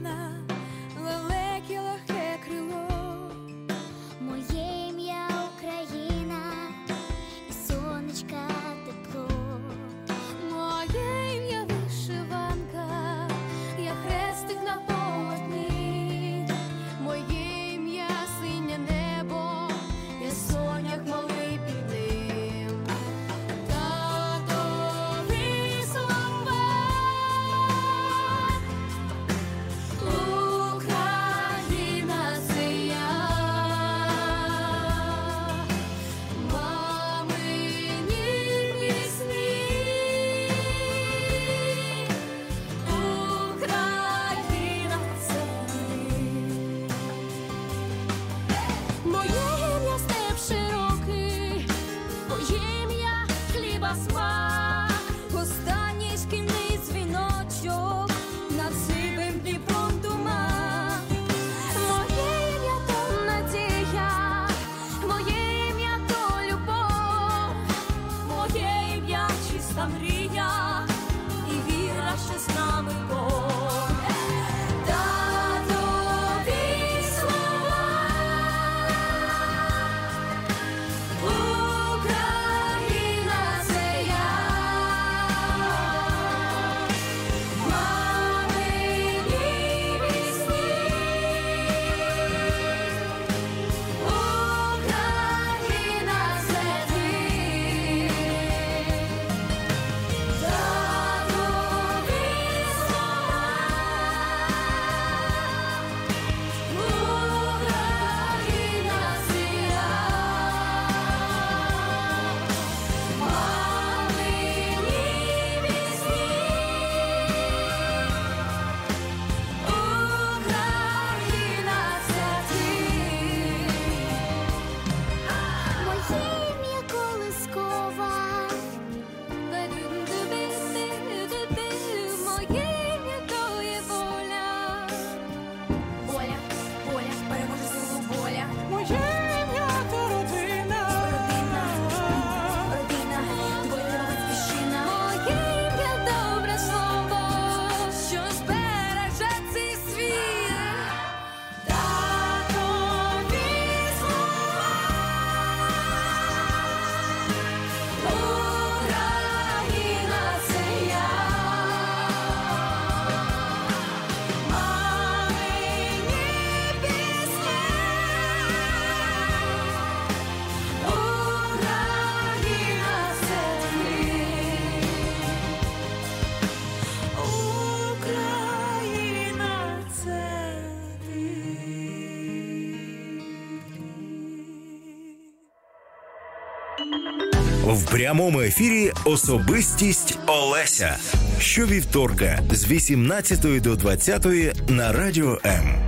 Прямому ефірі Особистість Олеся. Щовівторка з 18 до 20 на радіо М.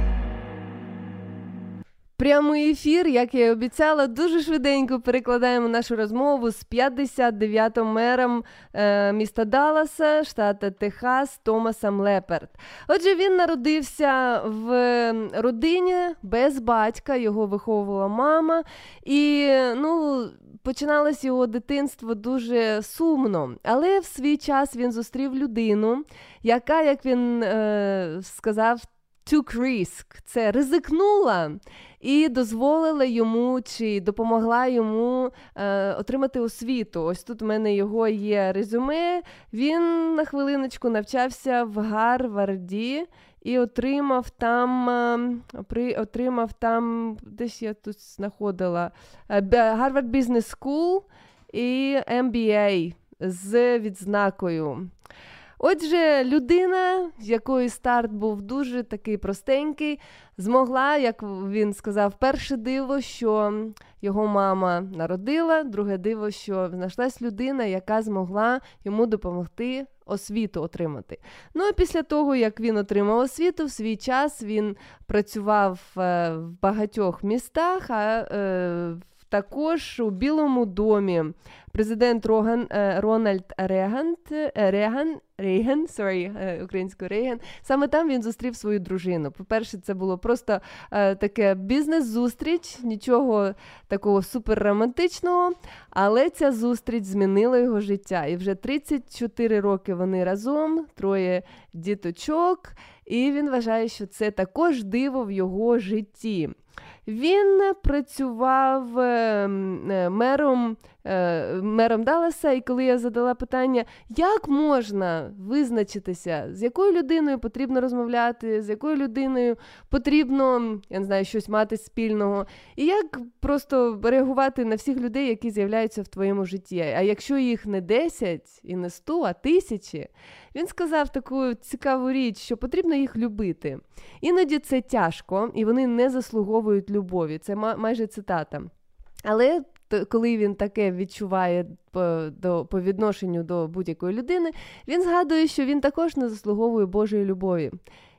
Прямий ефір, як я і обіцяла, дуже швиденько перекладаємо нашу розмову з 59-м мером е, міста Далласа, штата Техас, Томасом Леперт. Отже, він народився в родині без батька, його виховувала мама, і ну. Починалось його дитинство дуже сумно, але в свій час він зустрів людину, яка, як він е, сказав, took risk, це ризикнула і дозволила йому чи допомогла йому е, отримати освіту. Ось тут в мене його є резюме. Він на хвилиночку навчався в Гарварді. І отримав там, е, при, отримав там, десь я тут знаходила е, Harvard Business School і MBA з відзнакою. Отже, людина, з якої старт був дуже такий простенький, змогла, як він сказав, перше диво, що його мама народила, друге диво, що знайшлась людина, яка змогла йому допомогти освіту отримати. Ну а після того, як він отримав освіту, в свій час він працював е, в багатьох містах, а е, також у Білому домі президент Роган е, Рональд Реган, е, Рейган, sorry, е, українською Рейган, саме там він зустрів свою дружину. По-перше, це було просто таке бізнес-зустріч, нічого такого суперромантичного, але ця зустріч змінила його життя. І вже 34 роки вони разом, троє діточок, і він вважає, що це також диво в його житті. Він працював е, м, е, мером, е, мером Далласа, і коли я задала питання, як можна визначитися, з якою людиною потрібно розмовляти, з якою людиною потрібно, я не знаю, щось мати спільного, і як просто реагувати на всіх людей, які з'являються в твоєму житті. А якщо їх не 10 і не 100, а тисячі, він сказав таку цікаву річ, що потрібно їх любити. Іноді це тяжко, і вони не заслуговують любові. Це майже цитата. Але т- коли він таке відчуває по, до, по відношенню до будь-якої людини, він згадує, що він також не заслуговує Божої любові.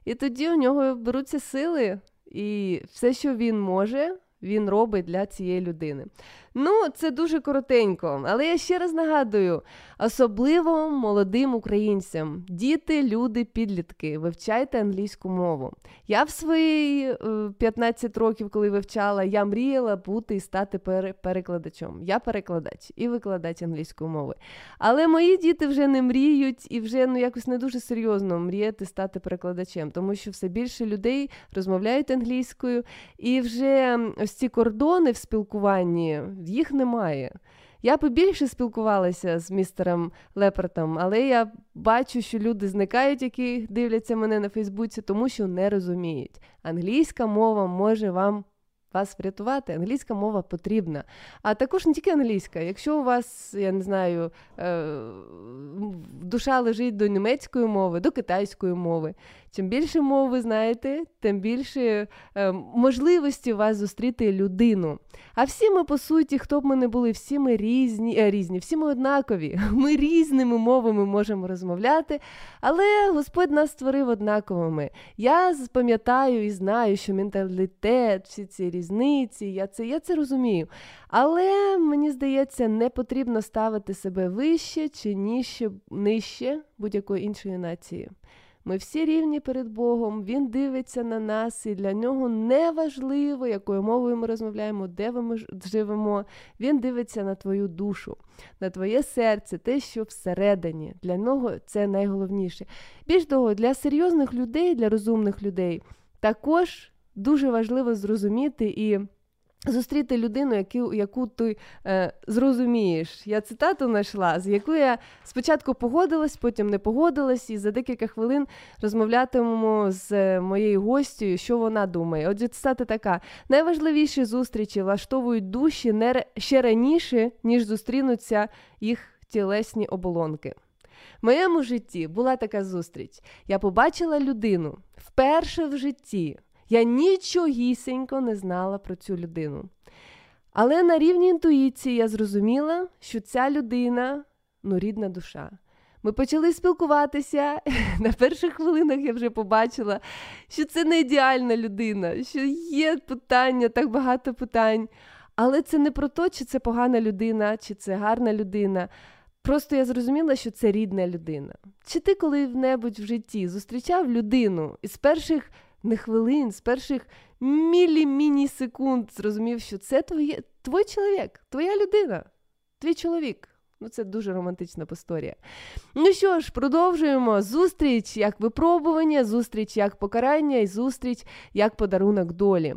І тоді у нього беруться сили, і все, що він може, він робить для цієї людини. Ну, це дуже коротенько, але я ще раз нагадую: особливо молодим українцям, діти, люди, підлітки, вивчайте англійську мову. Я в свої е, 15 років, коли вивчала, я мріяла бути і стати пере- перекладачом. Я перекладач і викладач англійської мови. Але мої діти вже не мріють і вже ну якось не дуже серйозно мріяти стати перекладачем, тому що все більше людей розмовляють англійською, і вже ось ці кордони в спілкуванні їх немає. Я би більше спілкувалася з містером Лепертом, але я бачу, що люди зникають, які дивляться мене на Фейсбуці, тому що не розуміють. Англійська мова може вам вас врятувати. Англійська мова потрібна. А також не тільки англійська. Якщо у вас, я не знаю, е, душа лежить до німецької мови, до китайської мови. Чим більше мов ви знаєте, тим більше е, можливості у вас зустріти людину. А всі ми, по суті, хто б ми не були, всі ми різні, е, різні, всі ми однакові. *laughs* Ми різними мовами можемо розмовляти, але Господь нас створив однаковими. Я пам'ятаю і знаю, що менталітет, всі ці різниці, я це, я це розумію. Але мені здається, не потрібно ставити себе вище чи нижче, нижче будь-якої іншої нації. Ми всі рівні перед Богом, Він дивиться на нас, і для нього не важливо, якою мовою ми розмовляємо, де ми живемо. Він дивиться на твою душу, на твоє серце, те, що всередині. Для нього це найголовніше. Більш того, для серйозних людей, для розумних людей, також дуже важливо зрозуміти і. Зустріти людину, яку, яку ти е, зрозумієш. Я цитату знайшла, з якою я спочатку погодилась, потім не погодилась, і за декілька хвилин розмовлятимемо з е, моєю гостю, що вона думає. Отже, цитата така: найважливіші зустрічі влаштовують душі не ще раніше, ніж зустрінуться їх тілесні оболонки. В моєму житті була така зустріч. Я побачила людину вперше в житті. Я нічогісінько не знала про цю людину. Але на рівні інтуїції я зрозуміла, що ця людина ну, рідна душа. Ми почали спілкуватися. *laughs* На перших хвилинах я вже побачила, що це не ідеальна людина, що є питання, так багато питань. Але це не про те, чи це погана людина, чи це гарна людина. Просто я зрозуміла, що це рідна людина. Чи ти коли-небудь в житті зустрічав людину і з перших не хвилин, з перших мілі-міні секунд зрозумів, що це твоє, твій чоловік, твоя людина, твій чоловік. Ну, це дуже романтична історія. Ну що ж, продовжуємо. Зустріч як випробування, зустріч як покарання і зустріч як подарунок долі.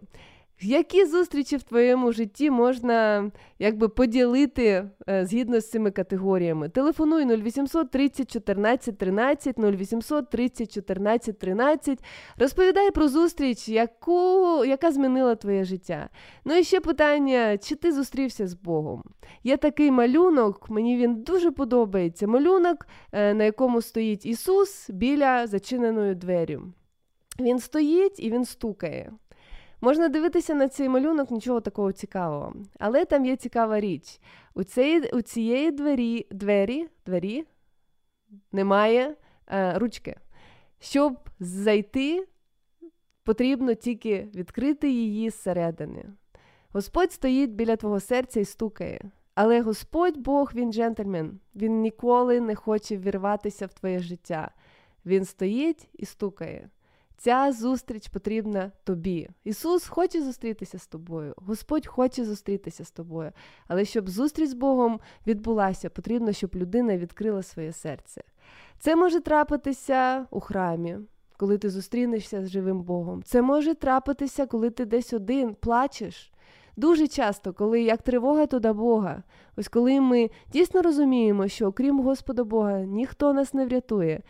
Які зустрічі в твоєму житті можна якби поділити е, згідно з цими категоріями? Телефонуй 0800 30 14 13 0800 30 14 13. Розповідай про зустріч, яку, яка змінила твоє життя. Ну і ще питання: чи ти зустрівся з Богом? Є такий малюнок, мені він дуже подобається. Малюнок, е, на якому стоїть Ісус біля зачиненої двері. Він стоїть і він стукає. Можна дивитися на цей малюнок, нічого такого цікавого. Але там є цікава річ. У, цей, у цієї двері, двері, двері немає е, ручки. Щоб зайти, потрібно тільки відкрити її зсередини. Господь стоїть біля твого серця і стукає. Але Господь Бог, він джентльмен, він ніколи не хоче вірватися в твоє життя. Він стоїть і стукає. Ця зустріч потрібна тобі. Ісус хоче зустрітися з тобою. Господь хоче зустрітися з тобою. Але щоб зустріч з Богом відбулася, потрібно, щоб людина відкрила своє серце. Це може трапитися у храмі, коли ти зустрінешся з живим Богом. Це може трапитися, коли ти десь один плачеш. Дуже часто, коли як тривога то до Бога, ось коли ми дійсно розуміємо, що окрім Господа Бога ніхто нас не врятує,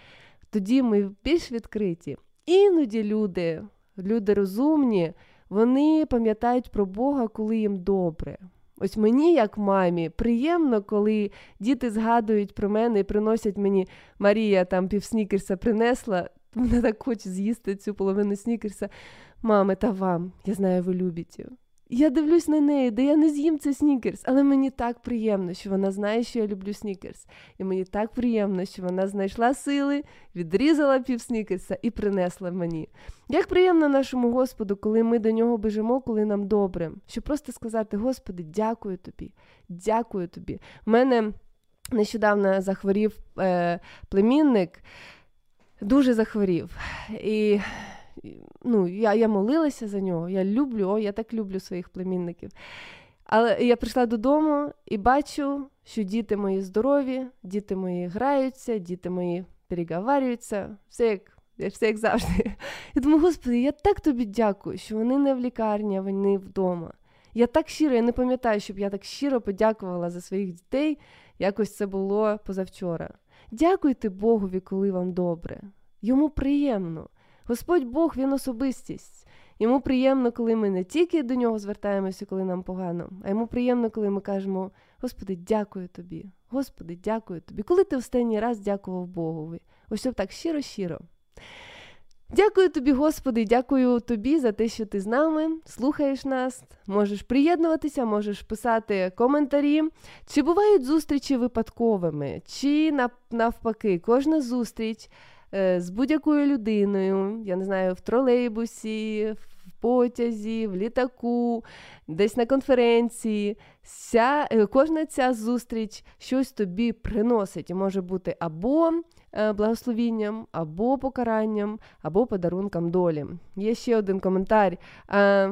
тоді ми більш відкриті. Іноді люди, люди розумні, вони пам'ятають про Бога, коли їм добре. Ось мені, як мамі, приємно, коли діти згадують про мене і приносять мені Марія там півснікерса принесла. Вона так хоче з'їсти цю половину снікерса. Мами, та вам, я знаю, ви любите. Я дивлюсь на неї, де я не з'їм цей снікерс, але мені так приємно, що вона знає, що я люблю снікерс. І мені так приємно, що вона знайшла сили, відрізала пів снікерса і принесла мені. Як приємно нашому Господу, коли ми до нього біжимо, коли нам добре, щоб просто сказати: Господи, дякую тобі, дякую тобі. У мене нещодавно захворів е, племінник, дуже захворів. І ну, я я молилася за нього, я люблю, о, я так люблю своїх племінників. Але я прийшла додому і бачу, що діти мої здорові, діти мої граються, діти мої переговарюються, все як все як завжди. Я думаю, Господи, я так тобі дякую, що вони не в лікарні, а вони вдома. Я так щиро, я не пам'ятаю, щоб я так щиро подякувала за своїх дітей, якось це було позавчора. Дякуйте Богові, коли вам добре. Йому приємно. Господь Бог, Він особистість. Йому приємно, коли ми не тільки до нього звертаємося, коли нам погано, а йому приємно, коли ми кажемо: Господи, дякую тобі, Господи, дякую тобі. Коли ти останній раз дякував Богові? Ось так щиро-щиро. Дякую тобі, Господи, дякую тобі за те, що ти з нами, слухаєш нас, можеш приєднуватися, можеш писати коментарі. Чи бувають зустрічі випадковими, чи навпаки, кожна зустріч з будь-якою людиною, я не знаю, в тролейбусі, в потязі, в літаку, десь на конференції. Вся, е, Кожна ця зустріч щось тобі приносить і може бути або е, благословінням, або покаранням, або подарунком долі. Є ще один коментар.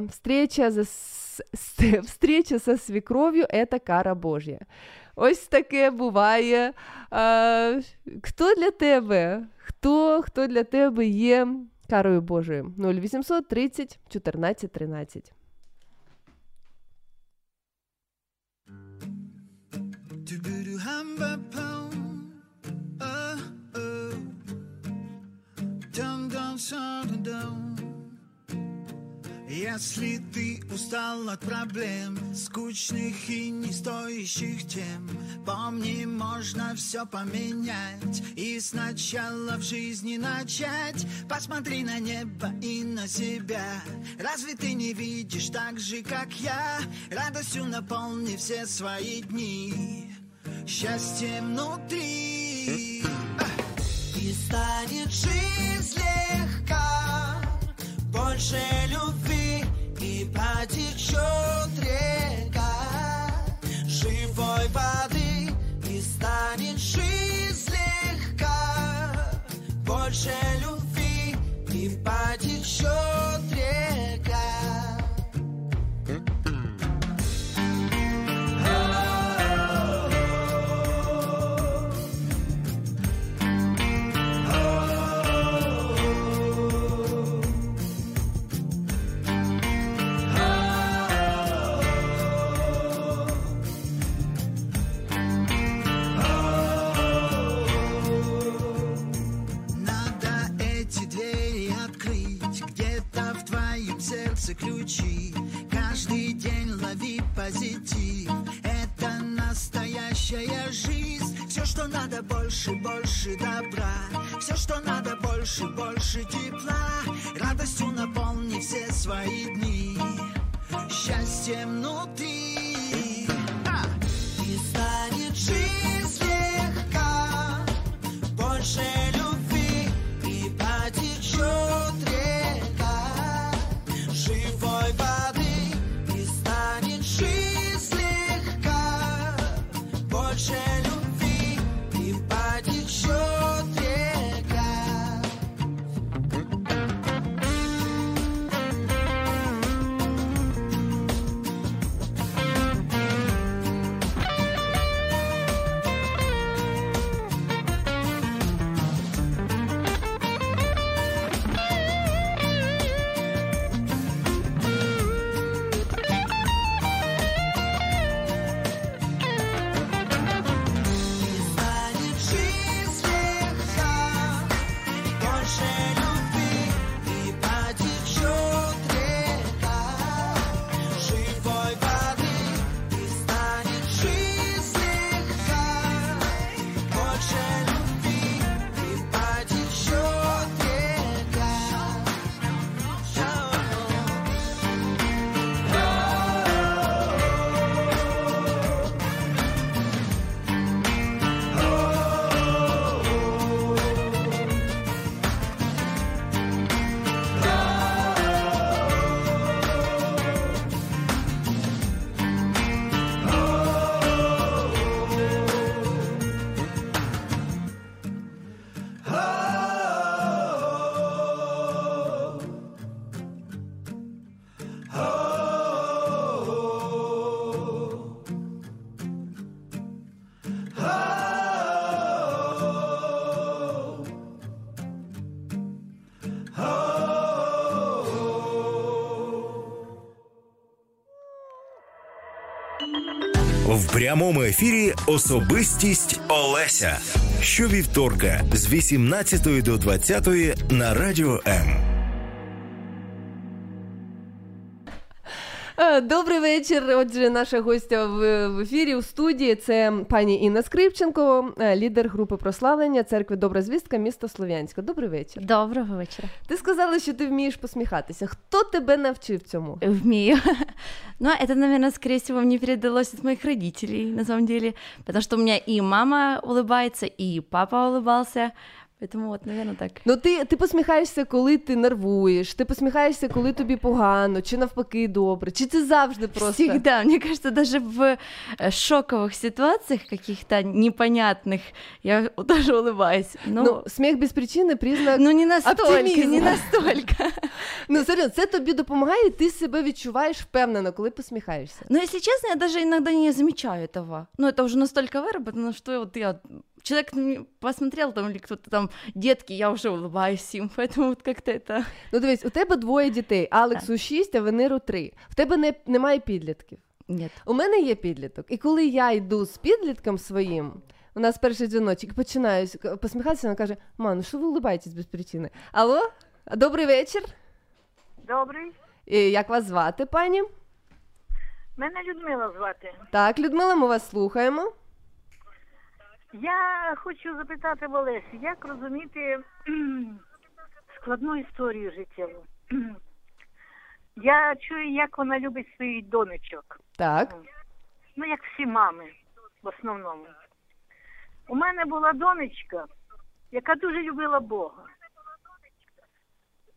Встреча, за... *laughs* Свекров'ю – це кара Божя. Ось таке буває. Хто для тебе? Хто хто для тебе є карою Божою? 0800 30 14 13. Если ты устал от проблем, скучных и не стоящих тем, помни, можно все поменять и сначала в жизни начать. Посмотри на небо и на себя. Разве ты не видишь так же, как я? Радостью наполни все свои дни, счастьем внутри. И станет жизнь легка, больше любви потечет река живой воды и станет жизнь легка больше любви и потечет ключи. Каждый день лови позитив. Это настоящая жизнь. Все, что надо, больше, больше добра. Все, что надо, больше, больше тепла. Радостью наполни все свои дни. Счастьем внутри В прямому ефірі Особистість Олеся. Щовівторка з 18 до 20 на радіо М. вечір. Отже, наша гостя в, в ефірі у студії це пані Інна Скрипченко, е, лідер групи прославлення церкви Добра звістка міста Слов'янська. Добрий вечір. Доброго вечора. Ти сказала, що ти вмієш посміхатися. Хто тебе навчив цьому? Вмею. *laughs* Но это, наверное, скорее всего, мне передалось от моих родителей, на самом деле. Потому что у меня и мама улыбается, и папа улыбался. Поэтому вот, наверное, так. Ну, ти, ти посміхаєшся, коли ти нервуєш, ти посміхаєшся, коли тобі погано, чи навпаки добре, чи це завжди просто. Всегда. Мне кажется, даже в э, шоковых ситуациях каких-то непонятных я тоже *laughs* улыбаюсь. Ну, Ну, сміх без причини признак. ну не настолько, оптимизма. не настолько. Ну, серйозно, це тобі допомагає, і ти себе відчуваєш впевнено, коли посміхаєшся. Но если честно, я даже иногда не замечаю этого. Ну, это уже настолько выработано, что вот я... Человек на меня посмотрел там или кто-то там, детки, я уже улыбаюсь им, *laughs* поэтому вот как-то это... Ну, дивись, у тебе двоє дітей: Алексу 6, а Венеру 3. В тебе не, немає підлітків. Нет. У мене є підліток. І коли я йду з підлітком своїм, у нас перший дзвіночок, починаю с- посміхатися, вона каже: Ма, ну що ви улибаєтесь без причини? Алло, добрий вечір. Добрий. І Як вас звати, пані? Мене Людмила звати. Так, Людмила, ми вас слухаємо. Я хочу запитати в Олесі, як розуміти складну історію життєву. Я чую, як вона любить своїх донечок. Так. Ну, як всі мами, в основному. У мене була донечка, яка дуже любила Бога.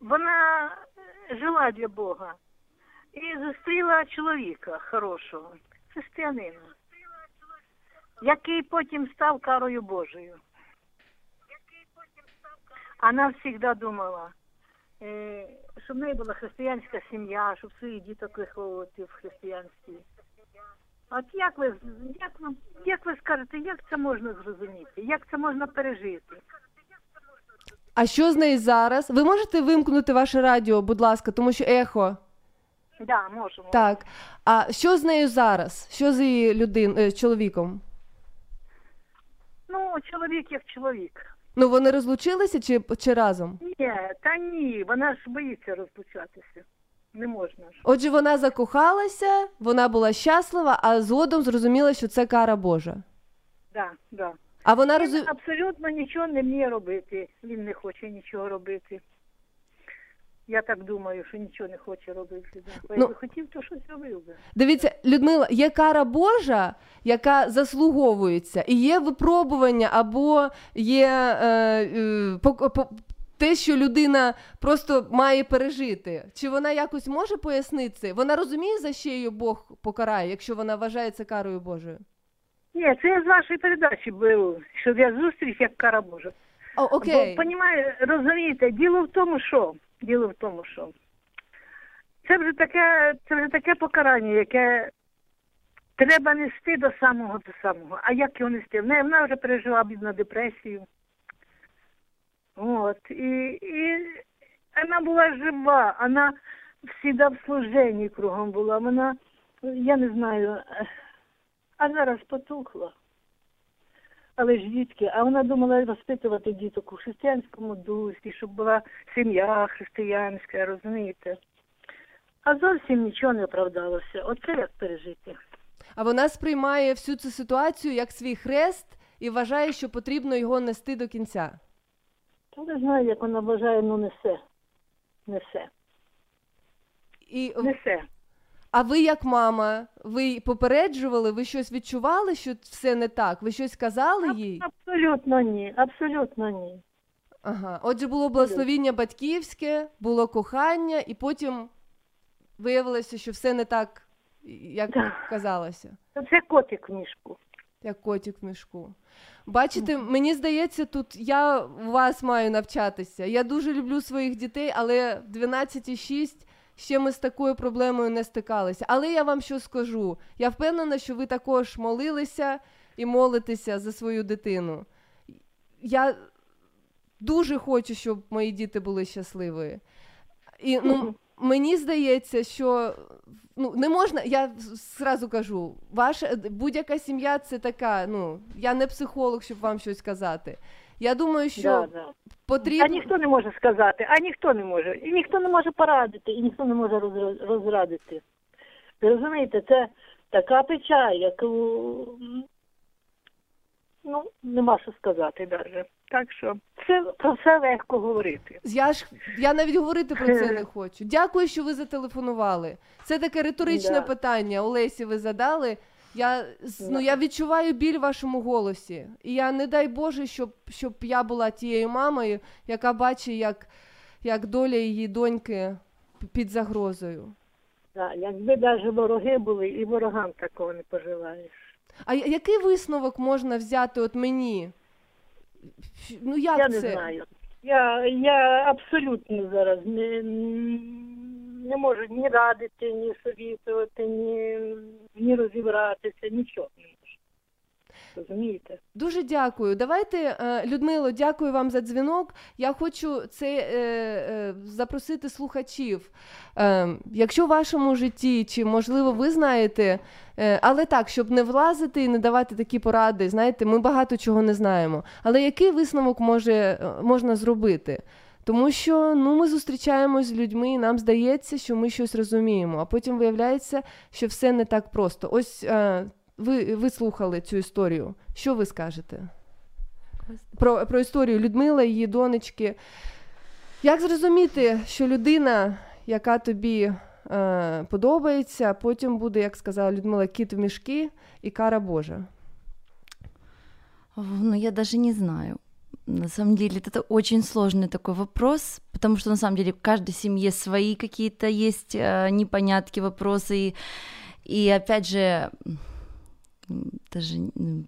Вона жила для Бога і зустріла чоловіка хорошого, християнина, який потім став карою Божою. Вона завжди думала, е, щоб в неї була християнська сім'я, щоб своїх діток виховувати в християнстві. От як ви, як ви, як ви скажете, як це можна зрозуміти? Як це можна пережити? А що з нею зараз? Ви можете вимкнути ваше радіо, будь ласка, тому що ехо. Да, можемо. Так. А що з нею зараз? Що з її людин, е, чоловіком? Ну, чоловік як чоловік. Ну, вони розлучилися чи, чи разом? Ні, та ні, вона ж боїться розлучатися. Не можна ж. Отже, вона закохалася, вона була щаслива, а згодом зрозуміла, що це кара Божа. Да, да. А вона Він абсолютно нічого не вміє робити. Він не хоче нічого робити. Я так думаю, що нічого не хоче робити. Ну, Якби хотів, то щось робив би. Дивіться, Людмила, є кара Божа, яка заслуговується, і є випробування, або є е, е, по, по, те, що людина просто має пережити. Чи вона якось може пояснити це? Вона розуміє, за що її Бог покарає, якщо вона вважає це карою Божою? Ні, це я з вашої передачі беру, що я зустріч як кара Божа. О, окей. Бо, розумієте, діло в тому, що діло в тому, що це вже таке, це вже таке покарання, яке треба нести до самого до самого. А як його нести? В неї вона вже пережила бідну депресію. От. І, і вона була жива, вона завжди в служенні кругом була. Вона, я не знаю, а зараз потухла. Але ж дітки, а вона думала розпитувати діток у християнському дусі, щоб була сім'я християнська, розумієте? А зовсім нічого не оправдалося. Оце як пережити. А вона сприймає всю цю ситуацію як свій хрест і вважає, що потрібно його нести до кінця. Та не знаю, як вона вважає, ну несе. Несе. І... Несе. А ви, як мама, ви попереджували, ви щось відчували, що все не так? Ви щось казали їй? Абсолютно ні, абсолютно ні. Ага. Отже, було благословіння батьківське, було кохання, і потім виявилося, що все не так, як казалося. Це котик в мішку. Як котик в мішку. Бачите, мені здається, тут я у вас маю навчатися. Я дуже люблю своїх дітей, але в 12,6 ще ми з такою проблемою не стикалися. Але я вам що скажу? Я впевнена, що ви також молилися і молитеся за свою дитину. Я дуже хочу, щоб мої діти були щасливі. І ну, мені здається, що ну, не можна, я зразу кажу, ваша будь-яка сім'я це така. Ну, я не психолог, щоб вам щось казати. Я думаю, що Да, да. потрібно. А ніхто не може сказати, а ніхто не може. І ніхто не може порадити, і ніхто не може розра- розрадити. Ви розумієте, це така печаль, яку ну, нема що сказати навіть. Так що це про все легко говорити. Я ж я навіть говорити про це *laughs* не хочу. Дякую, що ви зателефонували. Це таке риторичне Да. питання. Олесі, ви задали. Я ну я відчуваю біль в вашому голосі. І я не дай Боже, щоб, щоб я була тією мамою, яка бачить, як, як доля її доньки під загрозою. Да, якби навіть вороги були, і ворогам такого не пожелаєш. А який висновок можна взяти от мені? Ну як я це? не знаю. Я, я абсолютно зараз не, не можу ні радити, ні совітувати, ні, ні розібратися, нічого не можу. Розумієте? Дуже дякую. Давайте, е, Людмило, дякую вам за дзвінок. Я хочу це е, е, запросити слухачів. Якщо в вашому житті, чи можливо ви знаєте, але так, щоб не влазити і не давати такі поради, знаєте, ми багато чого не знаємо. Але який висновок може, можна зробити? Тому що ну, ми зустрічаємось з людьми, і нам здається, що ми щось розуміємо, а потім виявляється, що все не так просто. Ось е, ви, ви слухали цю історію. Що ви скажете? Про, про історію Людмила, її донечки. Як зрозуміти, що людина, яка тобі е, подобається, потім буде, як сказала Людмила, кіт в мішки і кара Божа? Ну, я даже не знаю. На самом деле, это очень сложный такой вопрос, потому что на самом деле в каждой семье свои какие-то есть э, непонятки, вопросы. И, и опять же, м, даже м,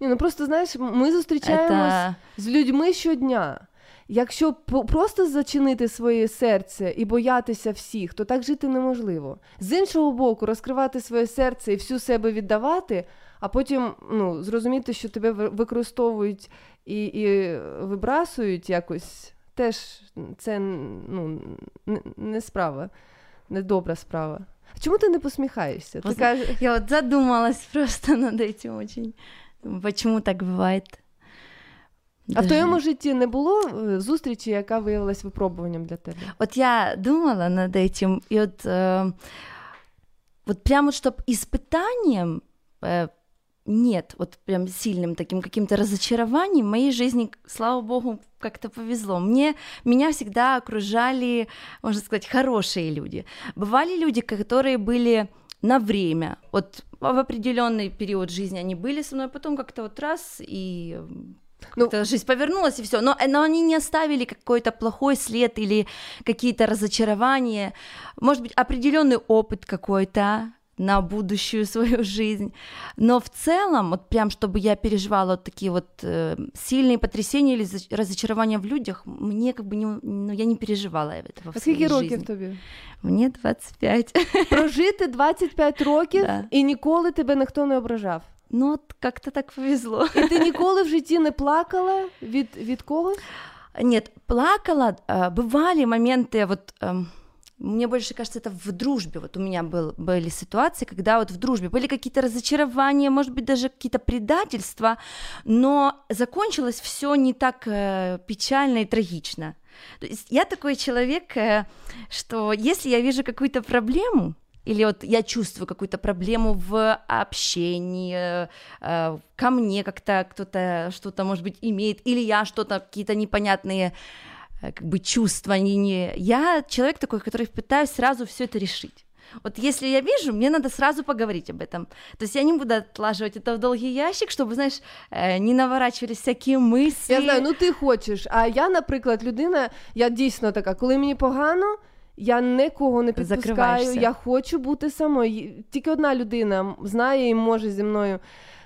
Ні, ну просто знаєш, ми зустрічаємось Это- з людьми щодня. Якщо по- просто зачинити своє серце і боятися всіх, то так жити неможливо. З іншого боку, розкривати своє серце і всю себе віддавати, а потім ну, зрозуміти, що тебе ви- використовують і, і вибрасують якось, теж це ну, не, не справа, не добра справа. А чому ти не посміхаєшся? Ти Возможно, кажеш, Я вот задумалась *laughs* просто над этим очень. Думаю, Почему так бывает? а в Даже- твоєму житті не було е, зустрічі, яка виявилась випробуванням для тебе? Вот я думала над этим, и вот, э, вот прям вот, чтобы испытанием э, нет, вот прям сильным таким каким-то разочарованием в моей жизни, слава богу, как-то повезло. Мне, меня всегда окружали, можно сказать, хорошие люди. Бывали люди, которые были на время, вот в определенный период жизни они были со мной, потом как-то вот раз и как-то жизнь повернулась и все, но, но они не оставили какой-то плохой след или какие-то разочарования, может быть определенный опыт какой-то на будущую *laughs* свою жизнь, но в целом вот прям чтобы я переживала вот такие вот э, сильные потрясения или за- разочарования в людях, мне как бы не, ну я не переживала этого. А в своей скільки років жизни. тобі? Мне 25. Прожити 25 років Да. і ніколи тебе ніхто не ображав. Ну, от как-то так повезло. І ти ніколи *laughs* в житті не плакала від, від когось? Нет, плакала. а, Бывали моменты, вот эм, мне больше кажется, это в дружбе. Вот у меня был, были ситуации, когда вот в дружбе были какие-то разочарования, может быть, даже какие-то предательства, но закончилось все не так э, печально и трагично. То есть я такой человек, э, что если я вижу какую-то проблему, или вот я чувствую какую-то проблему в общении, э, э, ко мне как-то кто-то что-то, может быть, имеет, или я что-то, какие-то непонятные как бы чувства, не, не... я человек такой, который пытаюсь сразу все это решить. Вот если я вижу, мне надо сразу поговорить об этом. То есть я не буду отлаживать это в долгий ящик, чтобы, знаешь, э, не наворачивались всякие мысли. Я знаю, ну ти хочеш. А я, наприклад, людина, я дійсно така, коли мені погано. Я нікого не підпускаю, Закриваєшся. я хочу бути самою. Тільки одна людина знає і може зі мною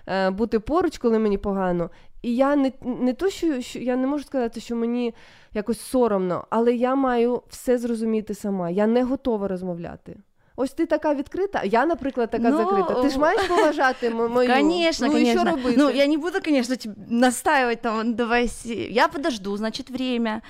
е, бути поруч, коли мені погано. І я не, не то, що, що я не можу сказати, що мені якось соромно, але я маю все зрозуміти сама. Я не готова розмовляти. Ось ти така відкрита, я, наприклад, така Ну, закрита. Ти ж маєш поважати мою. Конечно, ну, конечно. Що робити? Ну, я не буду, конечно, тебе настаивать там, давай, я подожду, значит, время.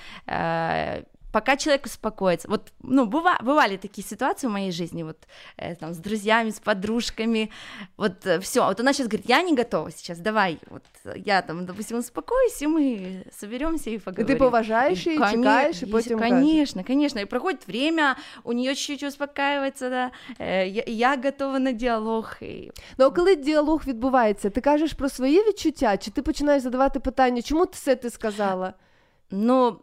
Э, пока человек успокоится. Вот, ну, быва, бывали такие ситуации в моей жизни, вот, э, там, с друзьями, с подружками, вот, все, вот она сейчас говорит, я не готова сейчас, давай, вот, я там, допустим, успокоюсь, и мы соберемся и поговорим. Ти поважаєш її, чекаєш, і потім кажеш. Конечно, конечно, и проходит время, у нее чуть-чуть успокаивается, да, э, я, я готова на диалог, и Ну, а коли діалог відбувається, ти кажеш про свої відчуття, чи ти починаєш задавати питання, чому ти це ти сказала?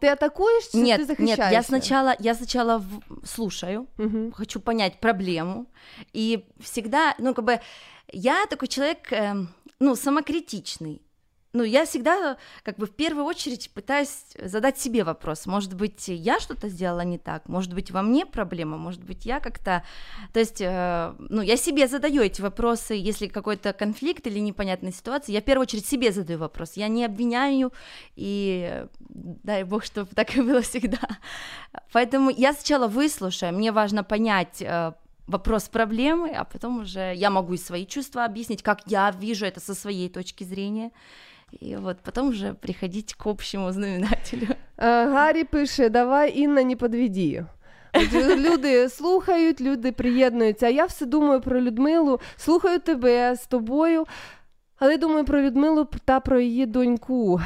Ти атакуєш, чи нет, ти нет, захищаєшся? я сначала, я сначала в- слушаю, хочу понять проблему, и всегда, ну, как бы, я такой человек, эм, ну, самокритичный, ну, я всегда, как бы, в первую очередь пытаюсь задать себе вопрос, может быть, я что-то сделала не так, может быть, во мне проблема, может быть, я как-то, то есть, э, ну, я себе задаю эти вопросы, если какой-то конфликт или непонятная ситуация, я в первую очередь себе задаю вопрос, я не обвиняю, и дай бог, чтобы *laughs* так и было всегда. Поэтому я сначала выслушаю, мне важно понять, э, вопрос проблемы, а потом уже я могу и свои чувства объяснить, как я вижу это со своей точки зрения, и вот потом уже приходить к общему знаменателю. Е, Гаррі пише: давай, Інна, не підведі. Люди слухають, люди приєднуються. А я все думаю про Людмилу, слухаю тебе з тобою. Але думаю про Людмилу та про її доньку.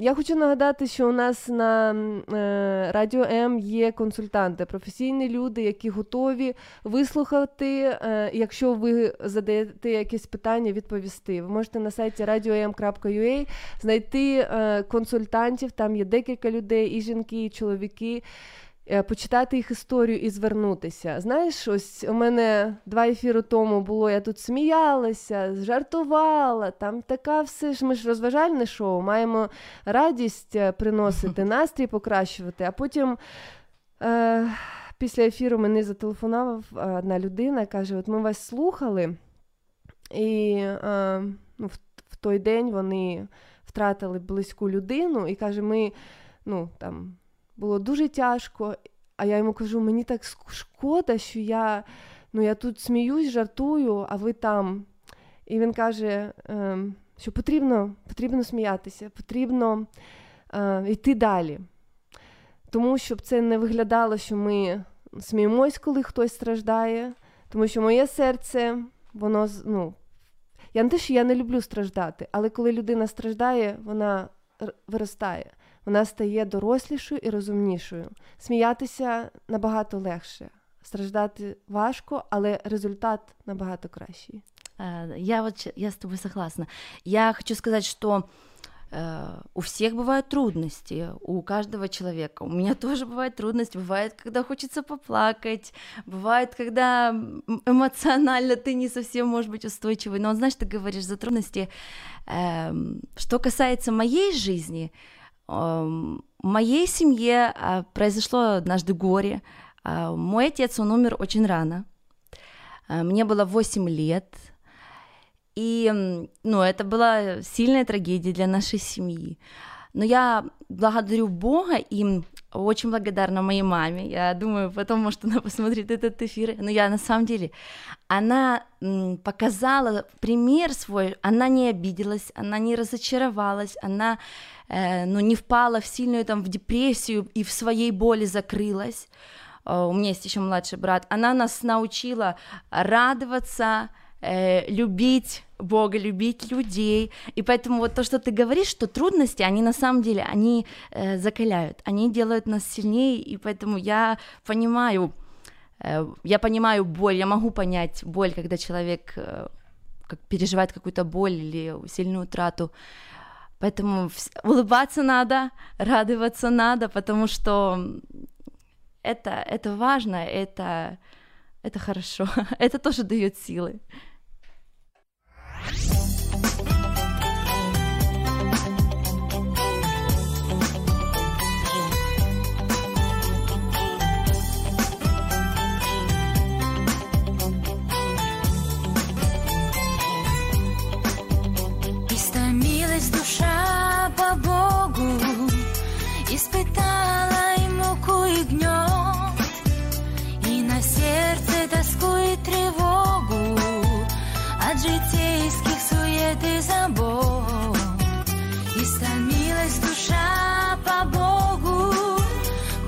Я хочу нагадати, що у нас на е, Радіо М є консультанти, професійні люди, які готові вислухати. Е, якщо ви задаєте якесь питання, відповісти. Ви можете на сайті radio.m.ua знайти е, консультантів. Там є декілька людей, і жінки, і чоловіки. Е, Почитати їх історію і звернутися. Знаєш, ось у мене два ефіри тому було, я тут сміялася, жартувала, там така все ж ми ж розважальне шоу, маємо радість е, приносити, настрій покращувати, а потім. Е, Після ефіру мені зателефонував е, одна людина, каже: От ми вас слухали, і е, ну, в, в той день вони втратили близьку людину, і каже, ми ну, там, було дуже тяжко. А я йому кажу, мені так шкода, що я, ну, я тут сміюсь, жартую, а ви там. І він каже, ем, що потрібно, потрібно сміятися, потрібно е, йти далі. Тому щоб це не виглядало, що ми сміємось, коли хтось страждає, тому що моє серце, воно ну, я не те, що я не люблю страждати, але коли людина страждає, вона виростає, вона стає дорослішою і розумнішою. Сміятися набагато легше, страждати важко, але результат набагато кращий. Э, Я вот щ- я с тобой согласна. Я хочу сказать, что э, у всех бывают трудности, у каждого человека. У меня тоже бывают трудности, бывает, когда хочется поплакать, бывает, когда м, эмоционально ты не совсем можешь быть устойчивый. Но вот знаешь, ты говоришь за трудности. Эм, Что касается моей жизни, эм, в моей семье а, произошло однажды горе. А, Мой отец, он умер очень рано. А, Мне было 8 лет. И, ну, это была сильная трагедия для нашей семьи. Но я благодарю Бога и очень благодарна моей маме. Я думаю, потом, может, она посмотрит этот эфир. Но я на самом деле, она показала пример свой, она не обиделась, она не разочаровалась, она э, ну, не впала в сильную там в депрессию и в своей боли закрылась. Э, У меня есть еще младший брат. Она нас научила радоваться, э, любить Бога, любить людей. И поэтому вот то, что ты говоришь, что трудности, они на самом деле, они закаляют, они делают нас сильнее, и поэтому я понимаю, я понимаю боль, я могу понять боль, когда человек переживает какую-то боль или сильную утрату. Поэтому улыбаться надо, радоваться надо, потому что это, это важно, это, это хорошо, *laughs* это тоже дает силы. ответы забот И стомилась душа по Богу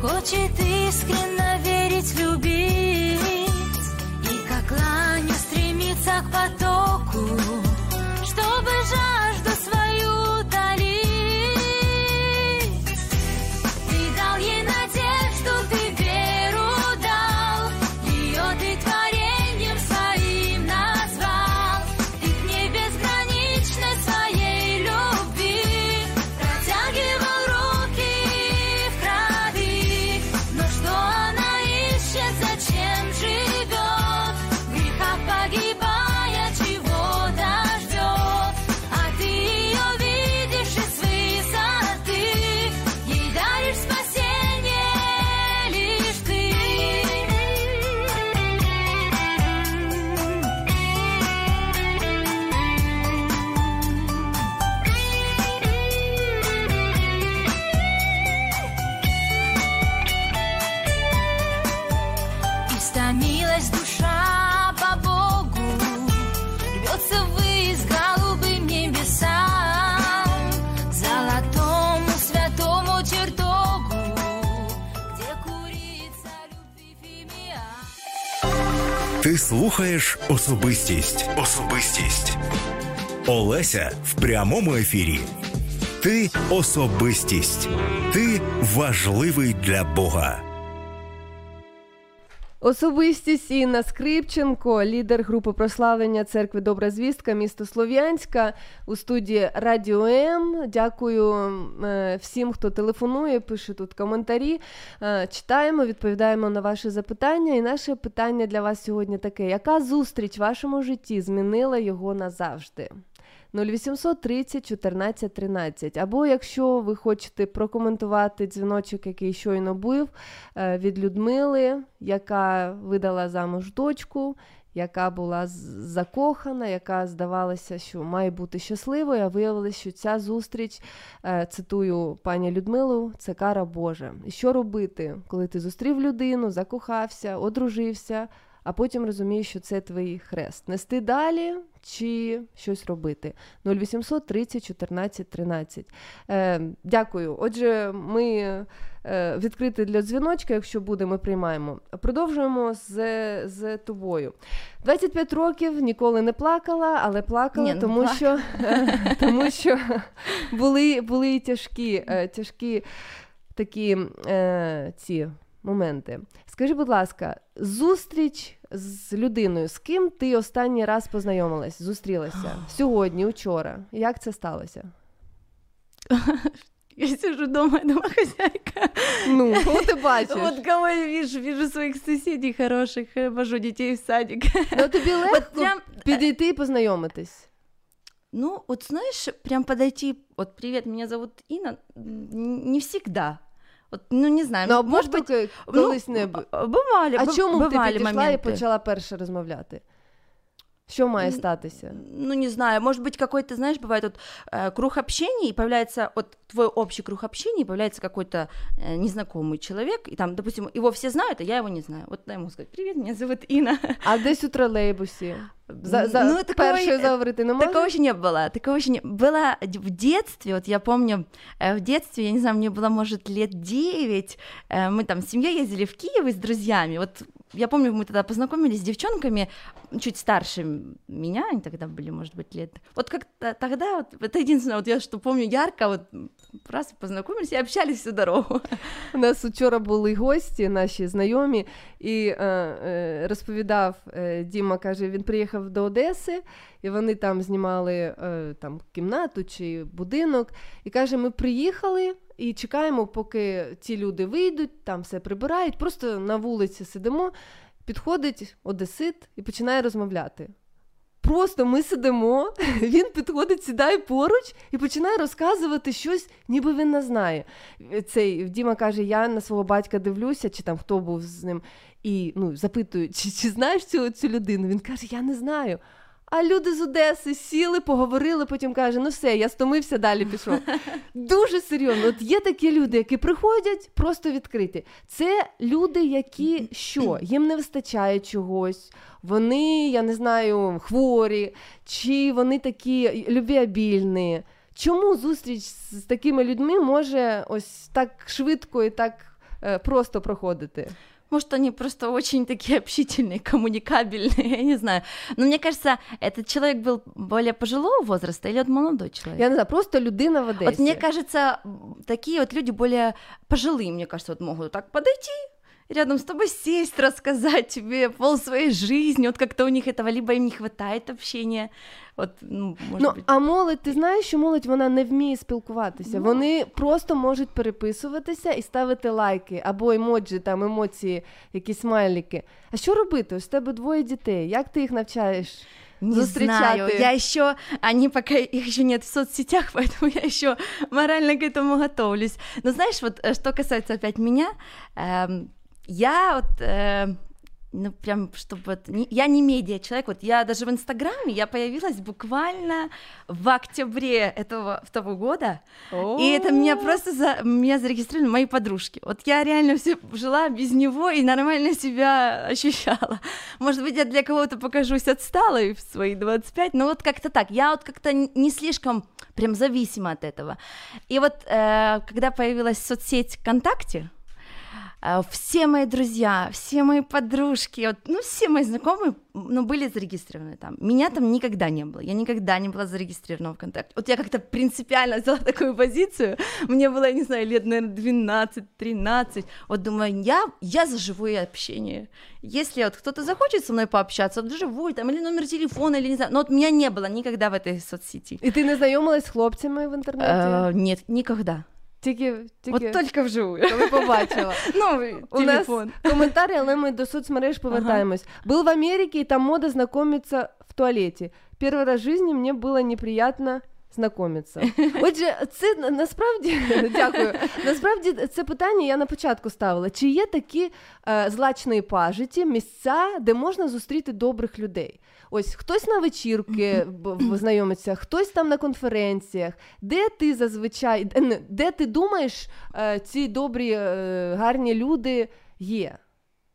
Хочет искренно верить, любить. И как ланя стремится к потоку Слухаєш особистість. Особистість. Олеся в прямому ефірі. Ти особистість. Ти важливий для Бога. Особистість Інна Скрипченко, лідер групи прославлення церкви Добра звістка, місто Слов'янська у студії Радіо М. Дякую е, всім, хто телефонує, пише тут коментарі. Е, Читаємо, відповідаємо на ваші запитання. І наше питання для вас сьогодні таке: яка зустріч в вашому житті змінила його назавжди? 0800 30 14 13. Або якщо ви хочете прокоментувати дзвіночок, який щойно був е, від Людмили, яка видала замуж дочку, яка була закохана, яка здавалася, що має бути щасливою, а виявилося, що ця зустріч, е, цитую пані Людмилу, це кара Божа. Що робити, коли ти зустрів людину, закохався, одружився, а потім розумієш, що це твій хрест. Нести далі чи щось робити? 0800 30 14 13. Е, дякую. Отже, ми е, відкриті для дзвіночка, якщо буде, ми приймаємо. Продовжуємо з, з тобою. 25 років ніколи не плакала, але плакала, Ні, тому, плакала. що, *laughs* тому що були, були тяжкі, е, тяжкі такі е, ці моменти. Скажи, будь ласка, зустріч з людиною, з ким ти останній раз познайомилась, зустрілася *gasps* сьогодні, учора. Як це сталося? *laughs* Я сижу дома, домохозяйка. Ну, кого ти бачиш? *laughs* Вот кого я вижу, вижу своих соседей хороших, э, вожу детей в садик. *laughs* Ну тобі легко прям- підійти і познайомитись. Ну, вот знаешь, прям подойти, вот привет, меня зовут Инна, не всегда. Вот, ну не знаю, Ну, а может може быть, бути ну, колись не б- бывали, А б- чому б ти бывали підійшла моменты. і почала перше розмовляти? Що має статися? Ну, не знаю, может быть, какой-то, знаешь, бывает вот э, круг общения, и появляется вот твой общий круг общения, и появляется какой-то э, незнакомый человек, и там, допустим, его все знают, а я его не знаю. Вот дай ему сказать, привет, меня зовут Инна. А десь у тролейбусі? За, за Ну, першою заговорити не можна? Такого еще не было, такого еще не было в детстве, вот я помню, э, в детстве, я не знаю, мне было, может, лет 9, э, мы там с семьей ездили в Киев с друзьями, вот я помню, мы тогда познакомились с девчонками, чуть старше меня, они тогда были, может быть, лет, вот как-то тогда, вот, это единственное, вот я что помню ярко, вот раз познакомились и общались всю дорогу. У нас вчора були гості, наші знайомі, і е, е, розповідав е, Діма, каже, він приїхав до Одеси, і вони там знімали е, там, кімнату чи будинок. І каже, ми приїхали і чекаємо, поки ті люди вийдуть, там все прибирають, просто на вулиці сидимо, підходить одесит і починає розмовляти. Просто ми сидимо, *laughs* він підходить, сідає поруч і починає розказувати щось, ніби він не знає. Цей Діма каже: я на свого батька дивлюся, чи там хто був з ним, і ну, запитую, чи, чи знаєш цю, цю людину? Він каже: Я не знаю. А люди з Одеси сіли, поговорили, потім каже: ну все, я стомився, далі пішов. *laughs* Дуже серйозно. От є такі люди, які приходять просто відкриті. Це люди, які що? Їм не вистачає чогось, вони, я не знаю, хворі, чи вони такі любвеобільні. Чому зустріч з такими людьми може ось так швидко і так е, просто проходити? Может, они просто очень такие общительные, коммуникабельные, *laughs* я не знаю. Но мне кажется, этот человек был более пожилого возраста или вот молодой человек? Я не знаю, просто людина в Одесі. Вот мне кажется, такие вот люди более пожилые, мне кажется, вот могут так подойти, рядом с тобой сесть, рассказать тебе пол своей жизни, вот как-то у них этого, либо им не хватает общения, вот, ну, может Ну, быть. а молодь, ти знаєш, що молодь вона не вміє спілкуватися. Ну. Вони просто можуть переписуватися і ставити лайки або емоджі, там емоції, якісь смайлики. А що робити? Ось в тебе двоє дітей. Як ти їх навчаєш? Не зустрічати? знаю, я еще, они пока, их еще нет в соцсетях, *laughs* поэтому я еще морально к этому готовлюсь. Но знаешь, вот э, что касается опять меня, эм, я вот, э, ну прям, чтобы вот, не- я не медиа человек, вот я даже в Инстаграме, я появилась буквально в октябре этого того года, и это меня просто, за, меня зарегистрировали мои подружки. Вот я реально все жила без него и нормально себя ощущала. Может быть, я для кого-то покажусь отсталой в свои 25, но вот как-то так. Я вот как-то не слишком прям зависима от этого. И вот э, когда появилась соцсеть ВКонтакте, все мои друзья, все мои подружки, вот, ну, все мои знакомые, ну, были зарегистрированы там. Меня там никогда не было, я никогда не была зарегистрирована в ВКонтакте. Вот я как-то принципиально *laughs* взяла такую позицию, мне было, я не знаю, лет, наверное, 12-13, вот думаю, я, я за живое общение. Если вот кто-то захочет со мной пообщаться, вот живой там, или номер телефона, или не знаю, но вот меня не было никогда в этой соцсети. І ти не знайомилась з хлопцями в інтернеті? Э, нет, никогда. Тільки, тільки... Вот только вживую. Коли побачила. Ну, У нас телефон. коментарі, але ми до соцмереж повертаємось. Был в Америке, и там мода знакомиться в туалете. Первый раз в жизни мне было неприятно знайомитися. *laughs* Отже, це насправді *laughs* дякую. Насправді це питання я на початку ставила. Чи є такі е, злачні пажиті, місця, де можна зустріти добрих людей? Ось хтось на вечірки знайомиться, хтось там на конференціях. Де ти зазвичай, де ти думаєш, е, ці добрі, е, гарні люди є?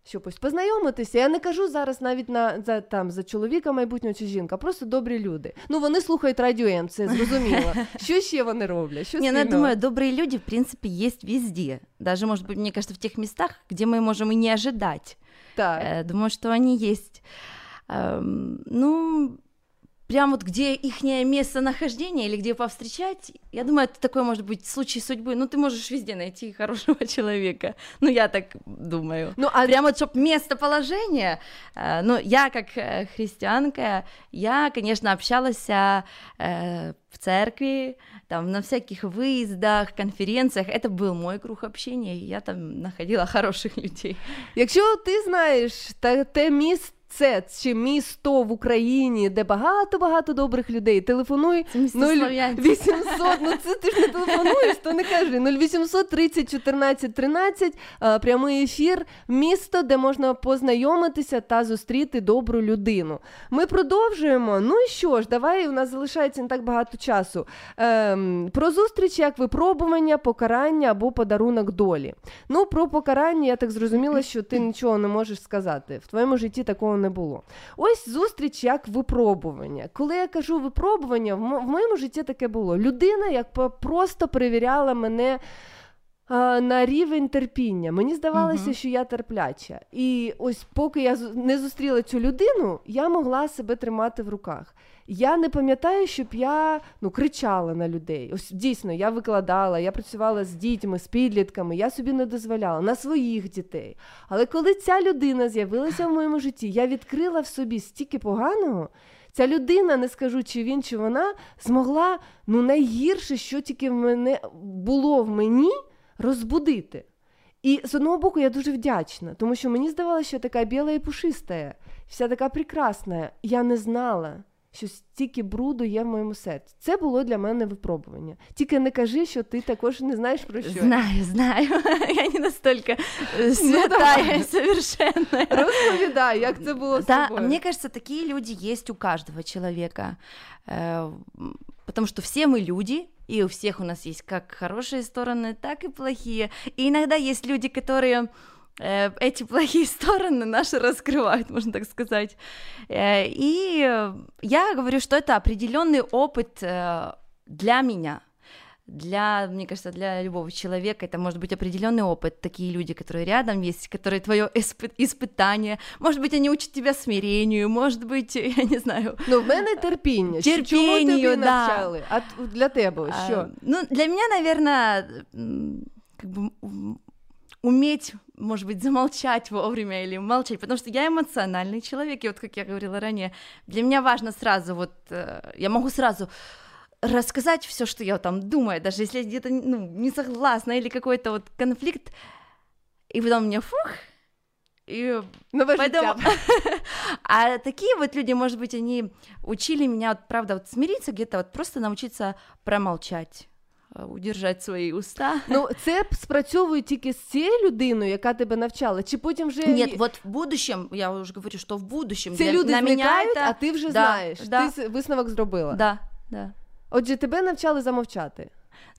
Щоб ось познайомитися. Я не кажу зараз навіть на за там за чоловіка майбутнього чи жінка, а просто добрі люди. Ну вони слухають радіо М, це зрозуміло. *laughs* Що ще вони роблять? Що Не, ну я спільного? думаю, добрые люди, в принципе, есть везде. Даже, может быть, мне кажется, в тех местах, где мы можем и не ожидать. Так. Э, Думаю, что они есть. Эм, Ну, прям вот где их местонахождение или где повстречать, я думаю, это такой может быть случай судьбы. Ну, ты можешь везде найти хорошего *laughs* человека. Ну, я так думаю. Ну, а прям вот, чтобы местоположение, э, ну, я как э, христианка, я, конечно, общалась э, в церкви, там, на всяких выездах, конференциях. Это был мой круг общения, и я там находила *laughs* хороших людей. Якщо ти знаєш та, те місце чи місто в Україні, де багато-багато добрих людей, телефонуй місто Слов'янськ. 0800, ну це ти ж не телефонуєш, то не кажи. 0800 30 14 13, е, прямий ефір, місто, де можна познайомитися та зустріти добру людину. Ми продовжуємо. Ну і що ж, давай у нас залишається не так багато часу. Ем, про зустріч як випробування, покарання або подарунок долі. Ну, про покарання я так зрозуміла, що ти нічого не можеш сказати. В твоєму житті такого не було. Ось зустріч як випробування. Коли я кажу випробування, в моєму житті таке було. Людина як просто перевіряла мене. На рівень терпіння. Мені здавалося, Мгм. що я терпляча. І ось поки я не зустріла цю людину, я могла себе тримати в руках. Я не пам'ятаю, щоб я ну, кричала на людей. Ось дійсно, я викладала, я працювала з дітьми, з підлітками, я собі не дозволяла на своїх дітей. Але коли ця людина з'явилася в моєму житті, я відкрила в собі стільки поганого. Ця людина, не скажу, чи він, чи вона, змогла ну, найгірше, що тільки в мене було в мені, розбудити. І з одного боку я дуже вдячна, тому що мені здавалося, що я така біла і пушиста, вся така прекрасна. Я не знала, що стільки бруду є в моєму серці. Це було для мене випробування. Тільки не кажи, що ти також не знаєш про що. Знаю, знаю. *laughs* Я не настолько э, Ну, святая давай. и совершенная. Розповідай, як це було з Да, тобою. мне кажется, такие люди есть у каждого человека. Э, м, Потому что все мы люди, и у всех у нас есть как хорошие стороны, так и плохие. И иногда есть люди, которые э, эти плохие *laughs* стороны наши раскрывают, можно так сказать. Э, И э, я говорю, что это определенный опыт э, для меня. для, мне кажется, для любого человека это может быть определенный опыт. Такие люди, которые рядом есть, которые твое испы- испытание. Может быть, они учат тебя смирению, может быть, *laughs* я не знаю. Ну, в мене терпіння. Що- Чому Терпінню, тобі да. навчали? А т- для тебе ось А, що? ну, для меня, наверное, как бы м, уметь, может быть, замолчать вовремя или молчать, потому что я эмоциональный человек, и вот, как я говорила ранее, для меня важно сразу, вот, э, я могу сразу рассказать все, что я там думаю, даже если я где-то ну, не согласна или какой-то вот конфликт, и потом мне фух, и Новое поэтому... *laughs* А такие вот люди, может быть, они учили меня, вот, правда, вот смириться где-то, вот просто научиться промолчать, удержать свої уста. Ну, це спрацьовує тільки з цією людиною, яка тебе навчала, чи потім вже Нет, вот в будущем, я уже говорю, що в будущем ці для- люди на зникають, это... а ти вже Да, знаєш. да. Ти висновок зробила. Да, да. Отже, тебе навчали замовчати.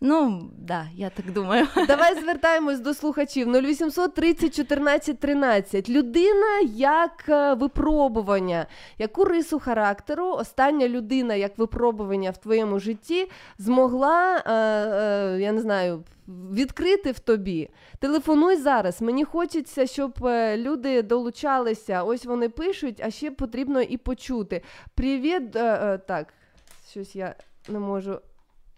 Ну, да, я так думаю. *laughs* Давай звертаємось до слухачів 0800 30 14 13. Людина як е, випробування. Яку рису характеру остання людина як випробування в твоєму житті змогла, е, е, я не знаю, відкрити в тобі? Телефонуй зараз. Мені хочеться, щоб е, люди долучалися. Ось вони пишуть, а ще потрібно і почути. Привіт, е, так, щось я не можу.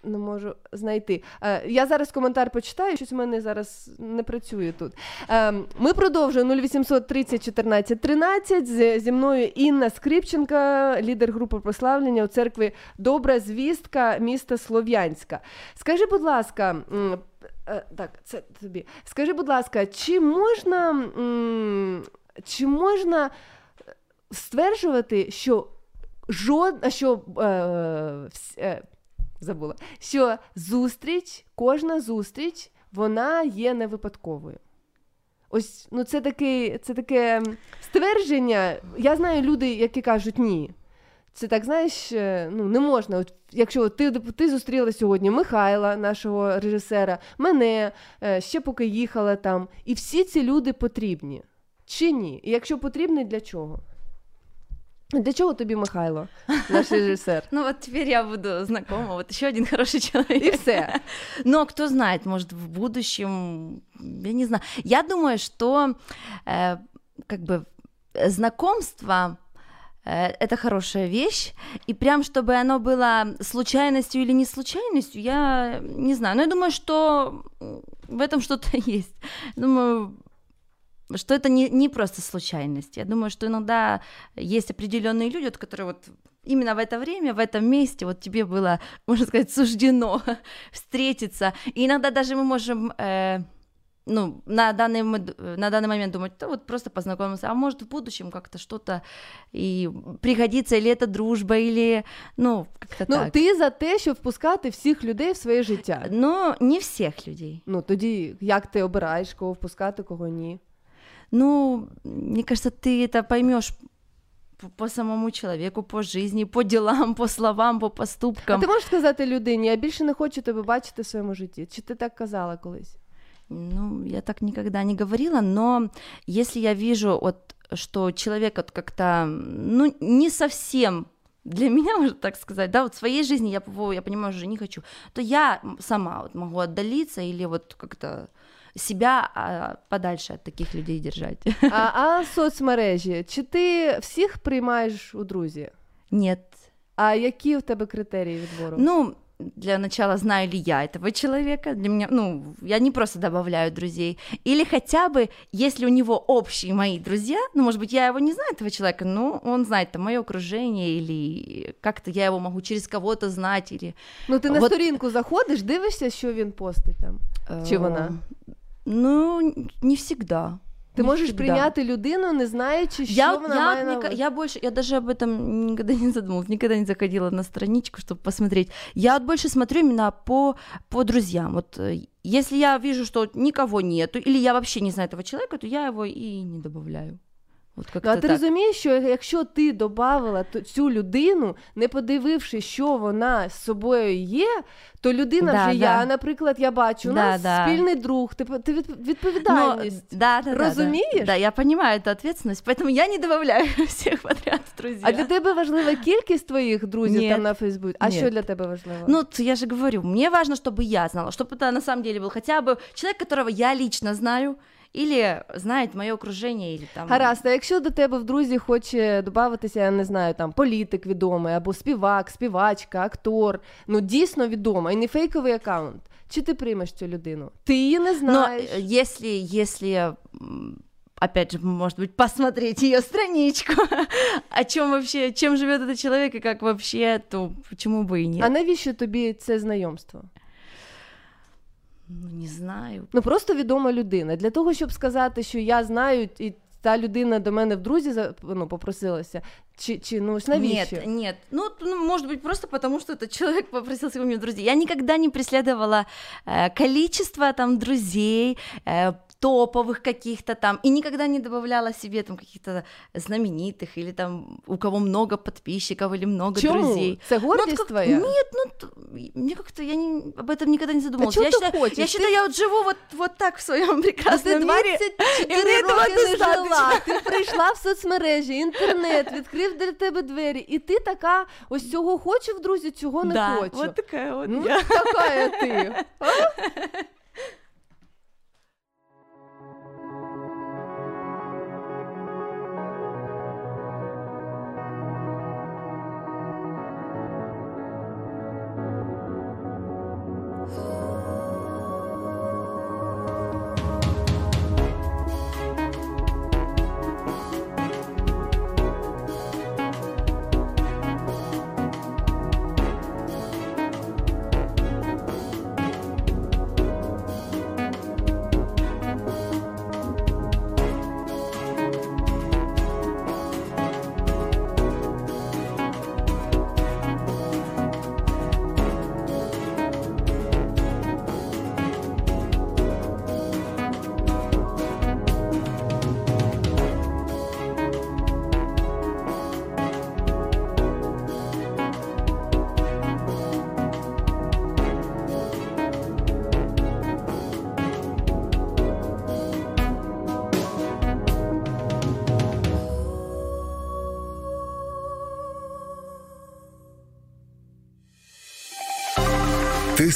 Не можу знайти. Е, я зараз коментар почитаю, щось в мене зараз не працює тут. Е, ми продовжуємо 0800 30 14 13. Зі мною Інна Скрипченка, лідер групи прославлення у церкві Добра звістка міста Слов'янська. Скажи, будь ласка, е, так, це тобі. Скажи, будь ласка, чи можна, чи можна стверджувати, що жодна, що е, забула, що зустріч, кожна зустріч, вона є не випадковою. Ось ну це таке, це таке ствердження. Я знаю люди, які кажуть ні. Це так, знаєш, е, ну не можна. От, якщо ти, ти зустріла сьогодні Михайла, нашого режисера, мене, е, ще поки їхала там, і всі ці люди потрібні. Чи ні? І якщо потрібні, для чого? Для чого тобі Михайло, *laughs* наш режисер? Ну вот теперь я буду знакома, вот еще один хороший человек. И все. *laughs* Но кто знает, может в будущем, я не знаю. Я думаю, что э, как бы знакомство э, это хорошая вещь, и прям чтобы оно было случайностью или не случайностью, я не знаю. Но я думаю, что в этом что-то *laughs* есть. Думаю, что это не, не просто случайность. Я думаю, что иногда есть определенные люди, вот, которые вот именно в это время, в этом месте, вот тебе было, можно сказать, суждено *laughs* встретиться. И иногда даже мы можем, э, ну, на данный, мод- на данный момент думать, да вот просто познакомился, а может в будущем как-то что-то и пригодится, или это дружба, или, ну, как-то Ну, так. ти за те, щоб впускати всіх людей в своє життя. Ну, не всех людей. Ну тоді як ти обираєш, кого впускати, кого ні? Ну, мне кажется, ты это поймешь по, по самому человеку, по жизни, по делам, *laughs* по словам, по А поступкам. ти можеш сказати людині, я більше не хочу тебе бачити в своєму житті. Чи ти так казала колись? Ну, я так никогда не говорила, но если я вижу, вот, что человек вот как-то, ну, не совсем для *laughs* меня, можно так сказать, да, вот в своей жизни я, по- я понимаю, уже не хочу, то я сама вот могу отдалиться или вот как-то себя а, подальше от таких людей держать. А, а соцмережі, чи ти всіх приймаєш у друзі? Нет. А які в тебе критерії відбору? Ну, для начала, знаю ли я этого человека, для меня, ну, я не просто добавляю друзей, или хотя бы, если у него общие мои друзья, ну, может быть, я его не знаю, этого человека, но он знает там мое окружение, или как-то я его могу через кого-то знать, или... Ну ти на Вот, сторінку заходиш, дивишся, що він постить там. Чи э, вона? ну, не всегда. Ти Не можеш всегда. прийняти людину, не знаючи, що Я, вона я, має ника- я больше, я даже об этом никогда не задумывалась, никогда не заходила на страничку, чтобы посмотреть. Я вот больше смотрю именно по, по друзьям. Вот э, если я вижу, что никого нету, или я вообще не знаю этого человека, то я его и не добавляю. Вот Ну, как-то а ти так. розумієш, що якщо ти додавала ту- цю людину, не подививши, що вона з собою є, то людина Да, вже да. я, наприклад, я бачу, у Да, нас да. спільний друг, ти, по- ти від- Но, відповідальність. да, да, да, Разумеешь? Да, да, я понимаю эту ответственность, поэтому я не добавляю *laughs* всех подряд в друзья. А для тебе важлива кількість твоїх друзів Ні. там на Фейсбуці? А Ні. що для тебе важливо? Ну, т- я же говорю, мне важно, чтобы я знала, чтобы это на самом деле был хотя бы человек, которого я лично знаю, или знает мое окружение, или там... Гаразд, а якщо до тебе в друзі хоче додатися, я не знаю, там політик відомий, або співак, співачка, актор, ну дійсно відома, і не фейковий аккаунт. Чи ти приймеш цю людину? Ти її не Но знаєш. э, если, если, м, опять же, может быть, посмотреть ее страничку, *laughs* о чем вообще, чем живет этот человек и как вообще, то почему бы и нет? А навіщо тобі це знайомство? Ну, не знаю. Ну просто відома людина. Для того, щоб сказати, що я знаю, і та людина до мене в друзі за- ну, попросилася. Чи, чи ну ж навіщо? Нет, нет. Ну, т- ну, может быть, просто потому, что этот человек попросился у меня в друзей. Я никогда не преследовала э, количество там друзей, э, топовых каких-то там, и никогда не добавляла себе там каких-то знаменитых или там у кого много подписчиков или много Чему? друзей. Это Ну, гордость вот как- твоя? Нет, ну, т- мне как-то, я не, об этом никогда не задумывалась. чего я, ты считаю, хочешь? я Ты- считаю, я вот живу вот, вот так в своем прекрасном *laughs* Ти мире. 24 і мені того роки не достатньо. жила, ти прийшла в соцмережі, інтернет, відкрив для тебе двері, і ти така, ось цього хочу в друзі, цього не Да, хочу. вот такая вот ну, я. така ти. *laughs* А?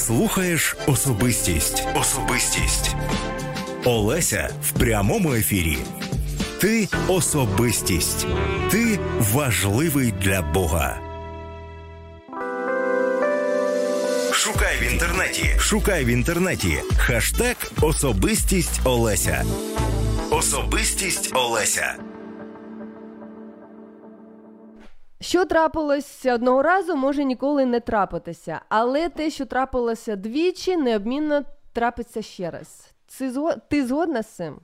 Слухаєш особистість. Особистість. Олеся в прямому ефірі. Ти особистість. Ти важливий для Бога. Шукай в інтернеті. Шукай в інтернеті. Хештег Особистість Олеся. Особистість Олеся. Що трапилося одного разу, може ніколи не трапитися, але те, що трапилося двічі, неодмінно трапиться ще раз. Ти, зго... ти згодна з цим?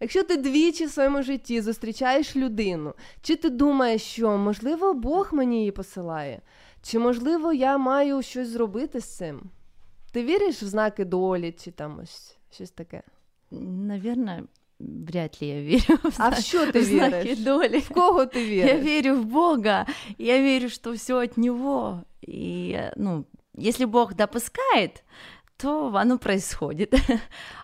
Якщо ти двічі в своєму житті зустрічаєш людину, чи ти думаєш, що можливо Бог мені її посилає, чи можливо я маю щось зробити з цим? Ти віриш в знаки долі, чи там ось щось таке? Наверное, вряд ли я верю в, А в що ти в знаки доли. В кого ти Я віриш? верю в Бога, я верю, что все от Него. И, ну, если Бог допускает, то оно происходит.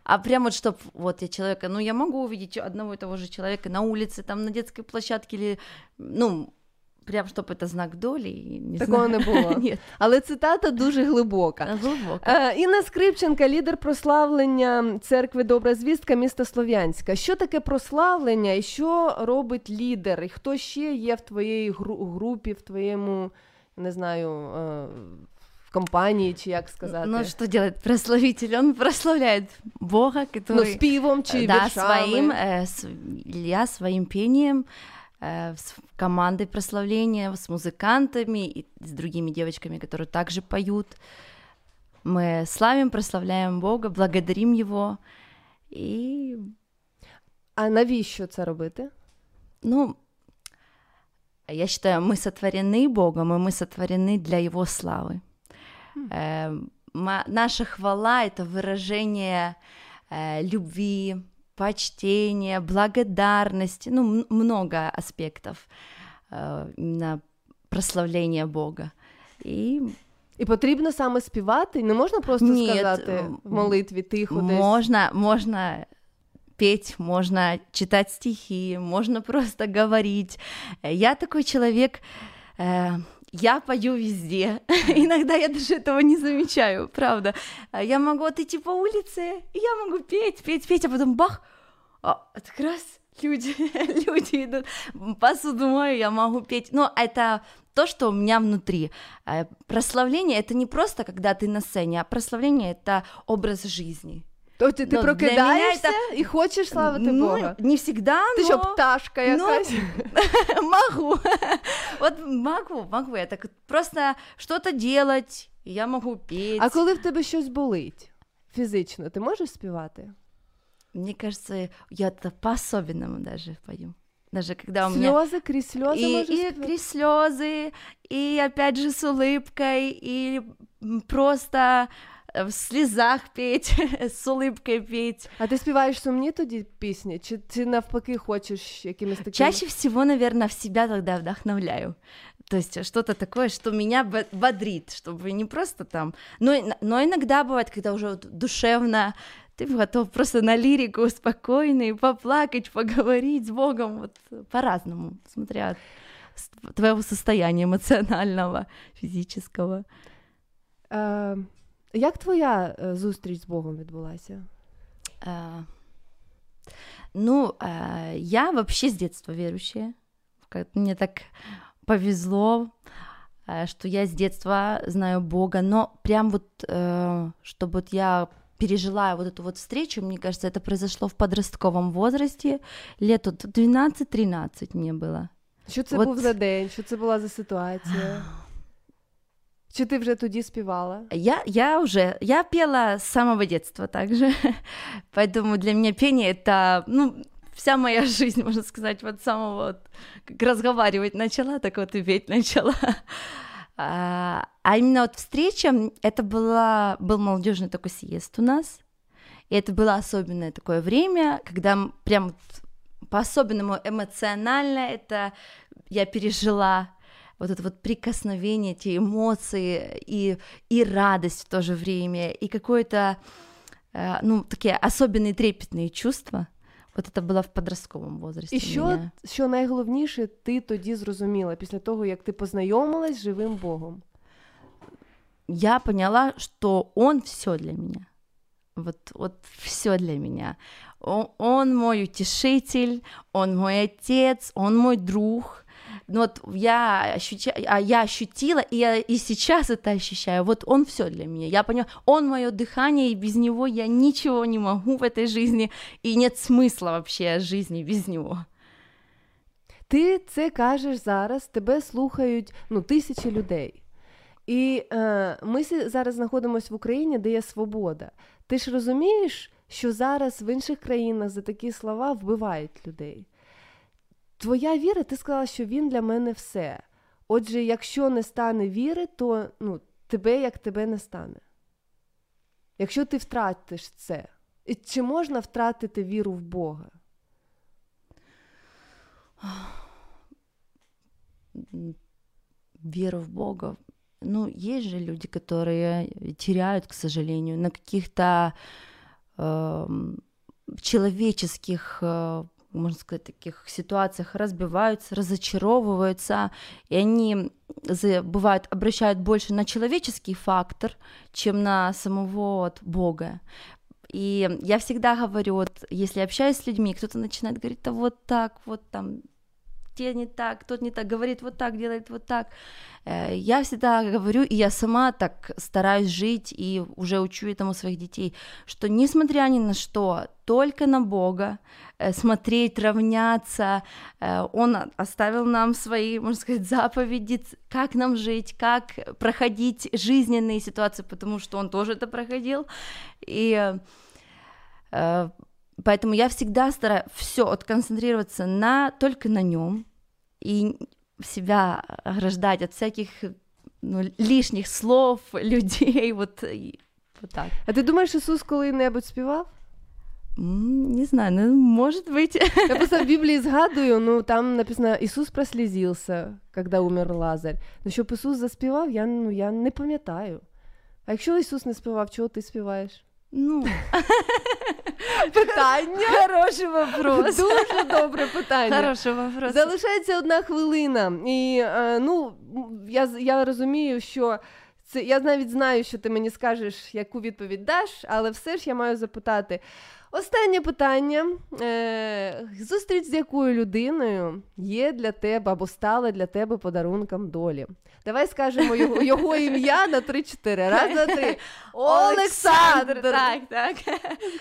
А прям вот, чтобы вот я человека, ну, я могу увидеть одного и того же человека на улице, там, на детской площадке или, ну, прям, чтобы это знак доли. и Не Такого знаю. не було. *laughs* Нет, Але цитата дуже глибока. глубоко. Е, Інна Скрипченка, лідер прославлення церкви Добра звістка міста Слов'янська. Що таке прославлення і що робить лідер? І хто ще є в твоїй гру- групі, в твоєму, не знаю, е, в компанії, чи як сказати? Ну, что делает прославитель? Он прославляет Бога, который... Ну, співом чи да, віршами? своим, э, с- я своим пением, э, с командой прославления, с музыкантами и с другими девочками, которые также поют. Мы славим, прославляем Бога, благодарим Его. И, А навіщо це робити? ну, я считаю, мы сотворены Богом, и мы сотворены для Его славы. Э, ма- наша хвала — это выражение э, любви, почтение, благодарность, ну, м- много аспектов э, именно прославления Бога. І І потрібно саме співати, не можна просто Ні, сказати м, в молитві тихо десь. Можно, можно петь, можно читать стихи, можно просто *laughs* говорить. Э, Я такой человек, э, я пою везде. *laughs* Иногда я даже этого не замечаю, правда. А Я могу вот идти по улице, и я могу петь, петь, петь, а потом бах, а, так раз, люди, *laughs* люди идут, посуду мою, я могу петь. Но это то, что у меня внутри. Э, Прославление — это не просто, когда ты на сцене, а прославление — это образ жизни. Тобто ти Ну, для прокидаєшся мене і хочеш славити Ну, Бога. не всегда, Ти но... що, пташка Ну, якась? могу. *laughs* *laughs* Вот могу, могу. Я так просто что-то делать, и я могу петь. А коли в тебе щось болить фізично, ти можеш співати? Мне кажется, я это по-особенному даже пою. Даже когда у меня... Сльози, крізь сльози и, можеш и співати? крізь слезы, и опять же с улыбкой, и м, просто э, в слезах петь, *laughs* с улыбкой петь. А ти співаєш сумні тоді пісні? Чи ти навпаки хочеш якимись такими? Чаще всего, наверное, в себя тогда вдохновляю. То есть что-то такое, что меня бо- бодрит, чтобы не просто там... Но, ин- но иногда бывает, когда уже вот душевно, ты готов просто на лирику спокойный, поплакать, поговорить с Богом, вот по-разному, смотря от с- твоего состояния эмоционального, физического. Е, як твоя е, зустріч з Богом відбулася? А, Ну, а, я вообще с детства верующая. Как мне так повезло, а, что я с детства знаю Бога, но прям вот, э, чтобы вот я пережила вот эту вот встречу, мне кажется, это произошло в подростковом возрасте, лет от 12-13 мне было. Що це От- був за день? Що це була за ситуація? *sighs* Чи ти вже тоді співала? Я, я уже, я пела с самого детства также, *laughs* поэтому для меня пение это, ну, вся моя *laughs* жизнь, можно сказать, вот самого вот, как разговаривать начала, так вот и петь начала. *laughs* А, а именно вот встреча, это была, был молодежный такой съезд у нас, и это было особенное такое время, когда прям по-особенному эмоционально это я пережила вот это вот прикосновение, те эмоции и, и радость в то же время, и какое-то, э, ну, такие особенные трепетные чувства. Вот это было в подростковом возрасте. І у що, меня. що найголовніше ти тоді зрозуміла після того, як ти познайомилась з живим Богом? Я поняла, что он все для меня. Вот, вот все для меня. Он, он мой утешитель, он мой отец, он мой друг. Ну вот я, ощуща... а я ощутила, и я и сейчас это ощущаю. Вот он все для меня. Я поняла, он мое дыхание, и без него я ничего не могу в этой жизни, и нет смысла вообще жизни без него. Ти це кажеш зараз, тебе слухають ну, тисячі людей. І е, ми сі- зараз знаходимося в Україні, де є свобода. Ти ж розумієш, що зараз в інших країнах за такі слова вбивають людей. Твоя віра, ти сказала, що він для мене все. Отже, якщо не стане віри, то ну, тебе як тебе не стане. Якщо ти втратиш це, і чи можна втратити віру в Бога? м, веру в Бога. Ну, есть же люди, которые теряют, к сожалению, на каких-то эм, человеческих, э, можно сказать, таких ситуациях разбиваются, разочаровываются, и они бывают обращают больше на человеческий фактор, чем на самого вот Бога. И я всегда говорю, вот, если общаюсь с людьми, кто-то начинает говорить, да вот так, вот там, те не так, тот не так, говорит вот так, делает вот так. Э, Я всегда говорю, и я сама так стараюсь жить, и уже учу этому своих детей, что несмотря ни на что, только на Бога, э, смотреть, равняться, э, Он оставил нам свои, можно сказать, заповеди, как нам жить, как проходить жизненные ситуации, потому что Он тоже это проходил, и Поэтому я всегда стараюсь все отконцентрироваться на только на нем и себя ограждать от всяких ну, лишних слов *laughs* людей, вот, вот так. А ти думаєш, Ісус коли-небудь співав? Не знаю, ну, может быть. Я просто в *laughs* Біблії згадую, ну там написано Ісус прослізився, коли умер Лазарь. Ну щоб Ісус заспівав, я, ну, я не пам'ятаю. А якщо Ісус не співав, чого ти співаєш? Ну, *laughs* питання. Хороший вопрос. Дуже добре питання. Хороший вопрос. Залишається одна хвилина. І е, ну, я, я розумію, що це я навіть знаю, що ти мені скажеш, яку відповідь даш, але все ж я маю запитати. Останнє питання. Е, зустріч з якою людиною є для тебе або стала для тебе подарунком долі? Давай скажемо його, його ім'я на 3-4. Раз, два, три. Олександр! Так, так.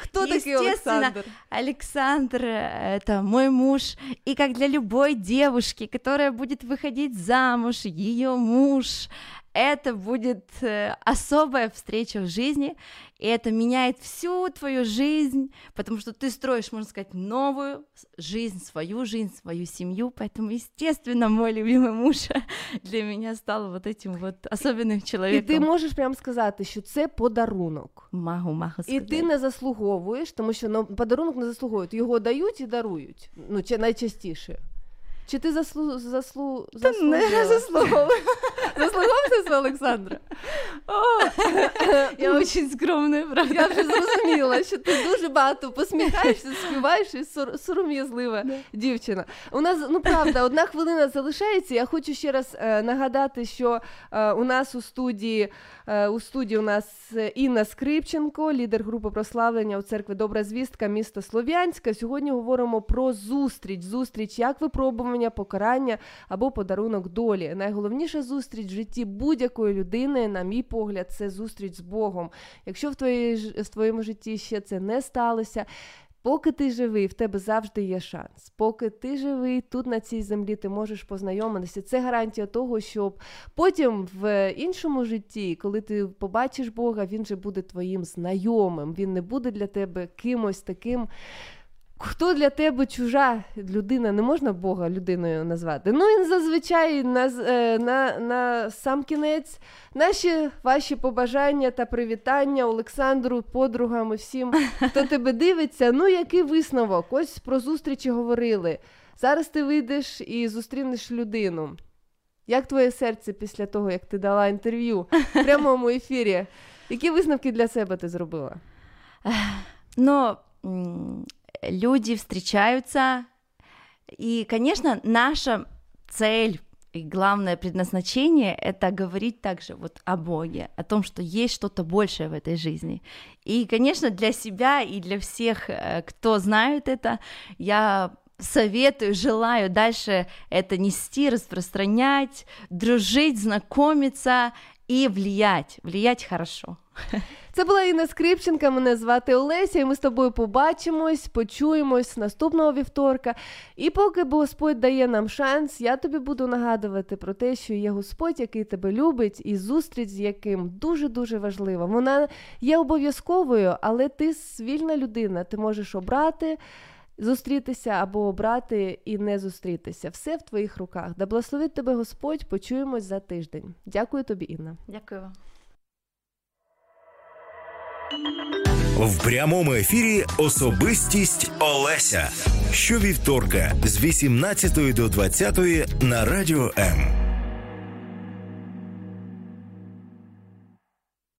Кто такой Естественно, Александр? Александр э, это мой муж. И как для любой девушки, которая будет выходить замуж, ее муж, это будет э, особая встреча в жизни, и это меняет всю твою жизнь, потому что ты строишь, можно сказать, новую с- жизнь, свою жизнь, свою семью, поэтому, естественно, мой любимый муж *laughs* для меня стал вот этим вот особенным І человеком. ти можеш прямо сказати, що це подарунок. Могу, могу І сказать. ти не заслуговуєш, тому що ну, подарунок не заслуговують. Його дають і дарують. Ну, чи найчастіше. Чи ти заслу... заслу... не заслужила? заслуговую. *laughs* Заслуговуєшся за Олександра? *laughs* Я очень скромная, правда. Я вже зрозуміла, що ти дуже багато посміхаєшся, співаєш і сор- сором'язлива дівчина. У нас, ну правда, одна хвилина залишається. Я хочу ще раз е, нагадати, що е, у нас у студії, у студії у нас е, Інна Скрипченко, лідер групи прославлення у церкві Добра звістка міста Слов'янська. Сьогодні говоримо про зустріч. Зустріч як випробування, покарання або подарунок долі. Найголовніша зустріч в житті будь-якої людини, на мій погляд, це зустріч з Богом. Якщо в, твоїй, в твоєму житті ще це не сталося. Поки ти живий, в тебе завжди є шанс. Поки ти живий тут на цій землі, ти можеш познайомитися. Це гарантія того, щоб потім в іншому житті, коли ти побачиш Бога, він же буде твоїм знайомим. Він не буде для тебе кимось таким. Хто для тебе чужа людина, не можна Бога людиною назвати. Ну і зазвичай на, е, на, на сам кінець наші ваші побажання та привітання Олександру, подругам і всім, хто *laughs* тебе дивиться. Ну, який висновок? Ось про зустрічі говорили. Зараз ти вийдеш і зустрінеш людину. Як твоє серце після того, як ти дала інтерв'ю в *laughs* прямому ефірі? Які висновки для себе ти зробила? М, люди встречаются, и, конечно, наша цель и главное предназначение — это говорить также вот о Боге, о том, что есть что-то большее в этой жизни. И, конечно, для себя и для всех, э, кто знает это, я советую, желаю дальше это нести, распространять, дружить, знакомиться и влиять, влиять хорошо. Це була Інна Скрипченка, мене звати Олеся, і ми з тобою побачимось, почуємось наступного вівторка. І поки Господь дає нам шанс, я тобі буду нагадувати про те, що є Господь, який тебе любить, і зустріч з яким дуже-дуже важлива. Вона є обов'язковою, але ти вільна людина, ти можеш обрати. Зустрітися або обрати і не зустрітися. Все в твоїх руках. Да благословить тебе Господь. Почуємось за тиждень. Дякую тобі, Інна. Дякую вам. В прямому ефірі особистість Олеся. Щовівторка з 18 до 20 на радіо М.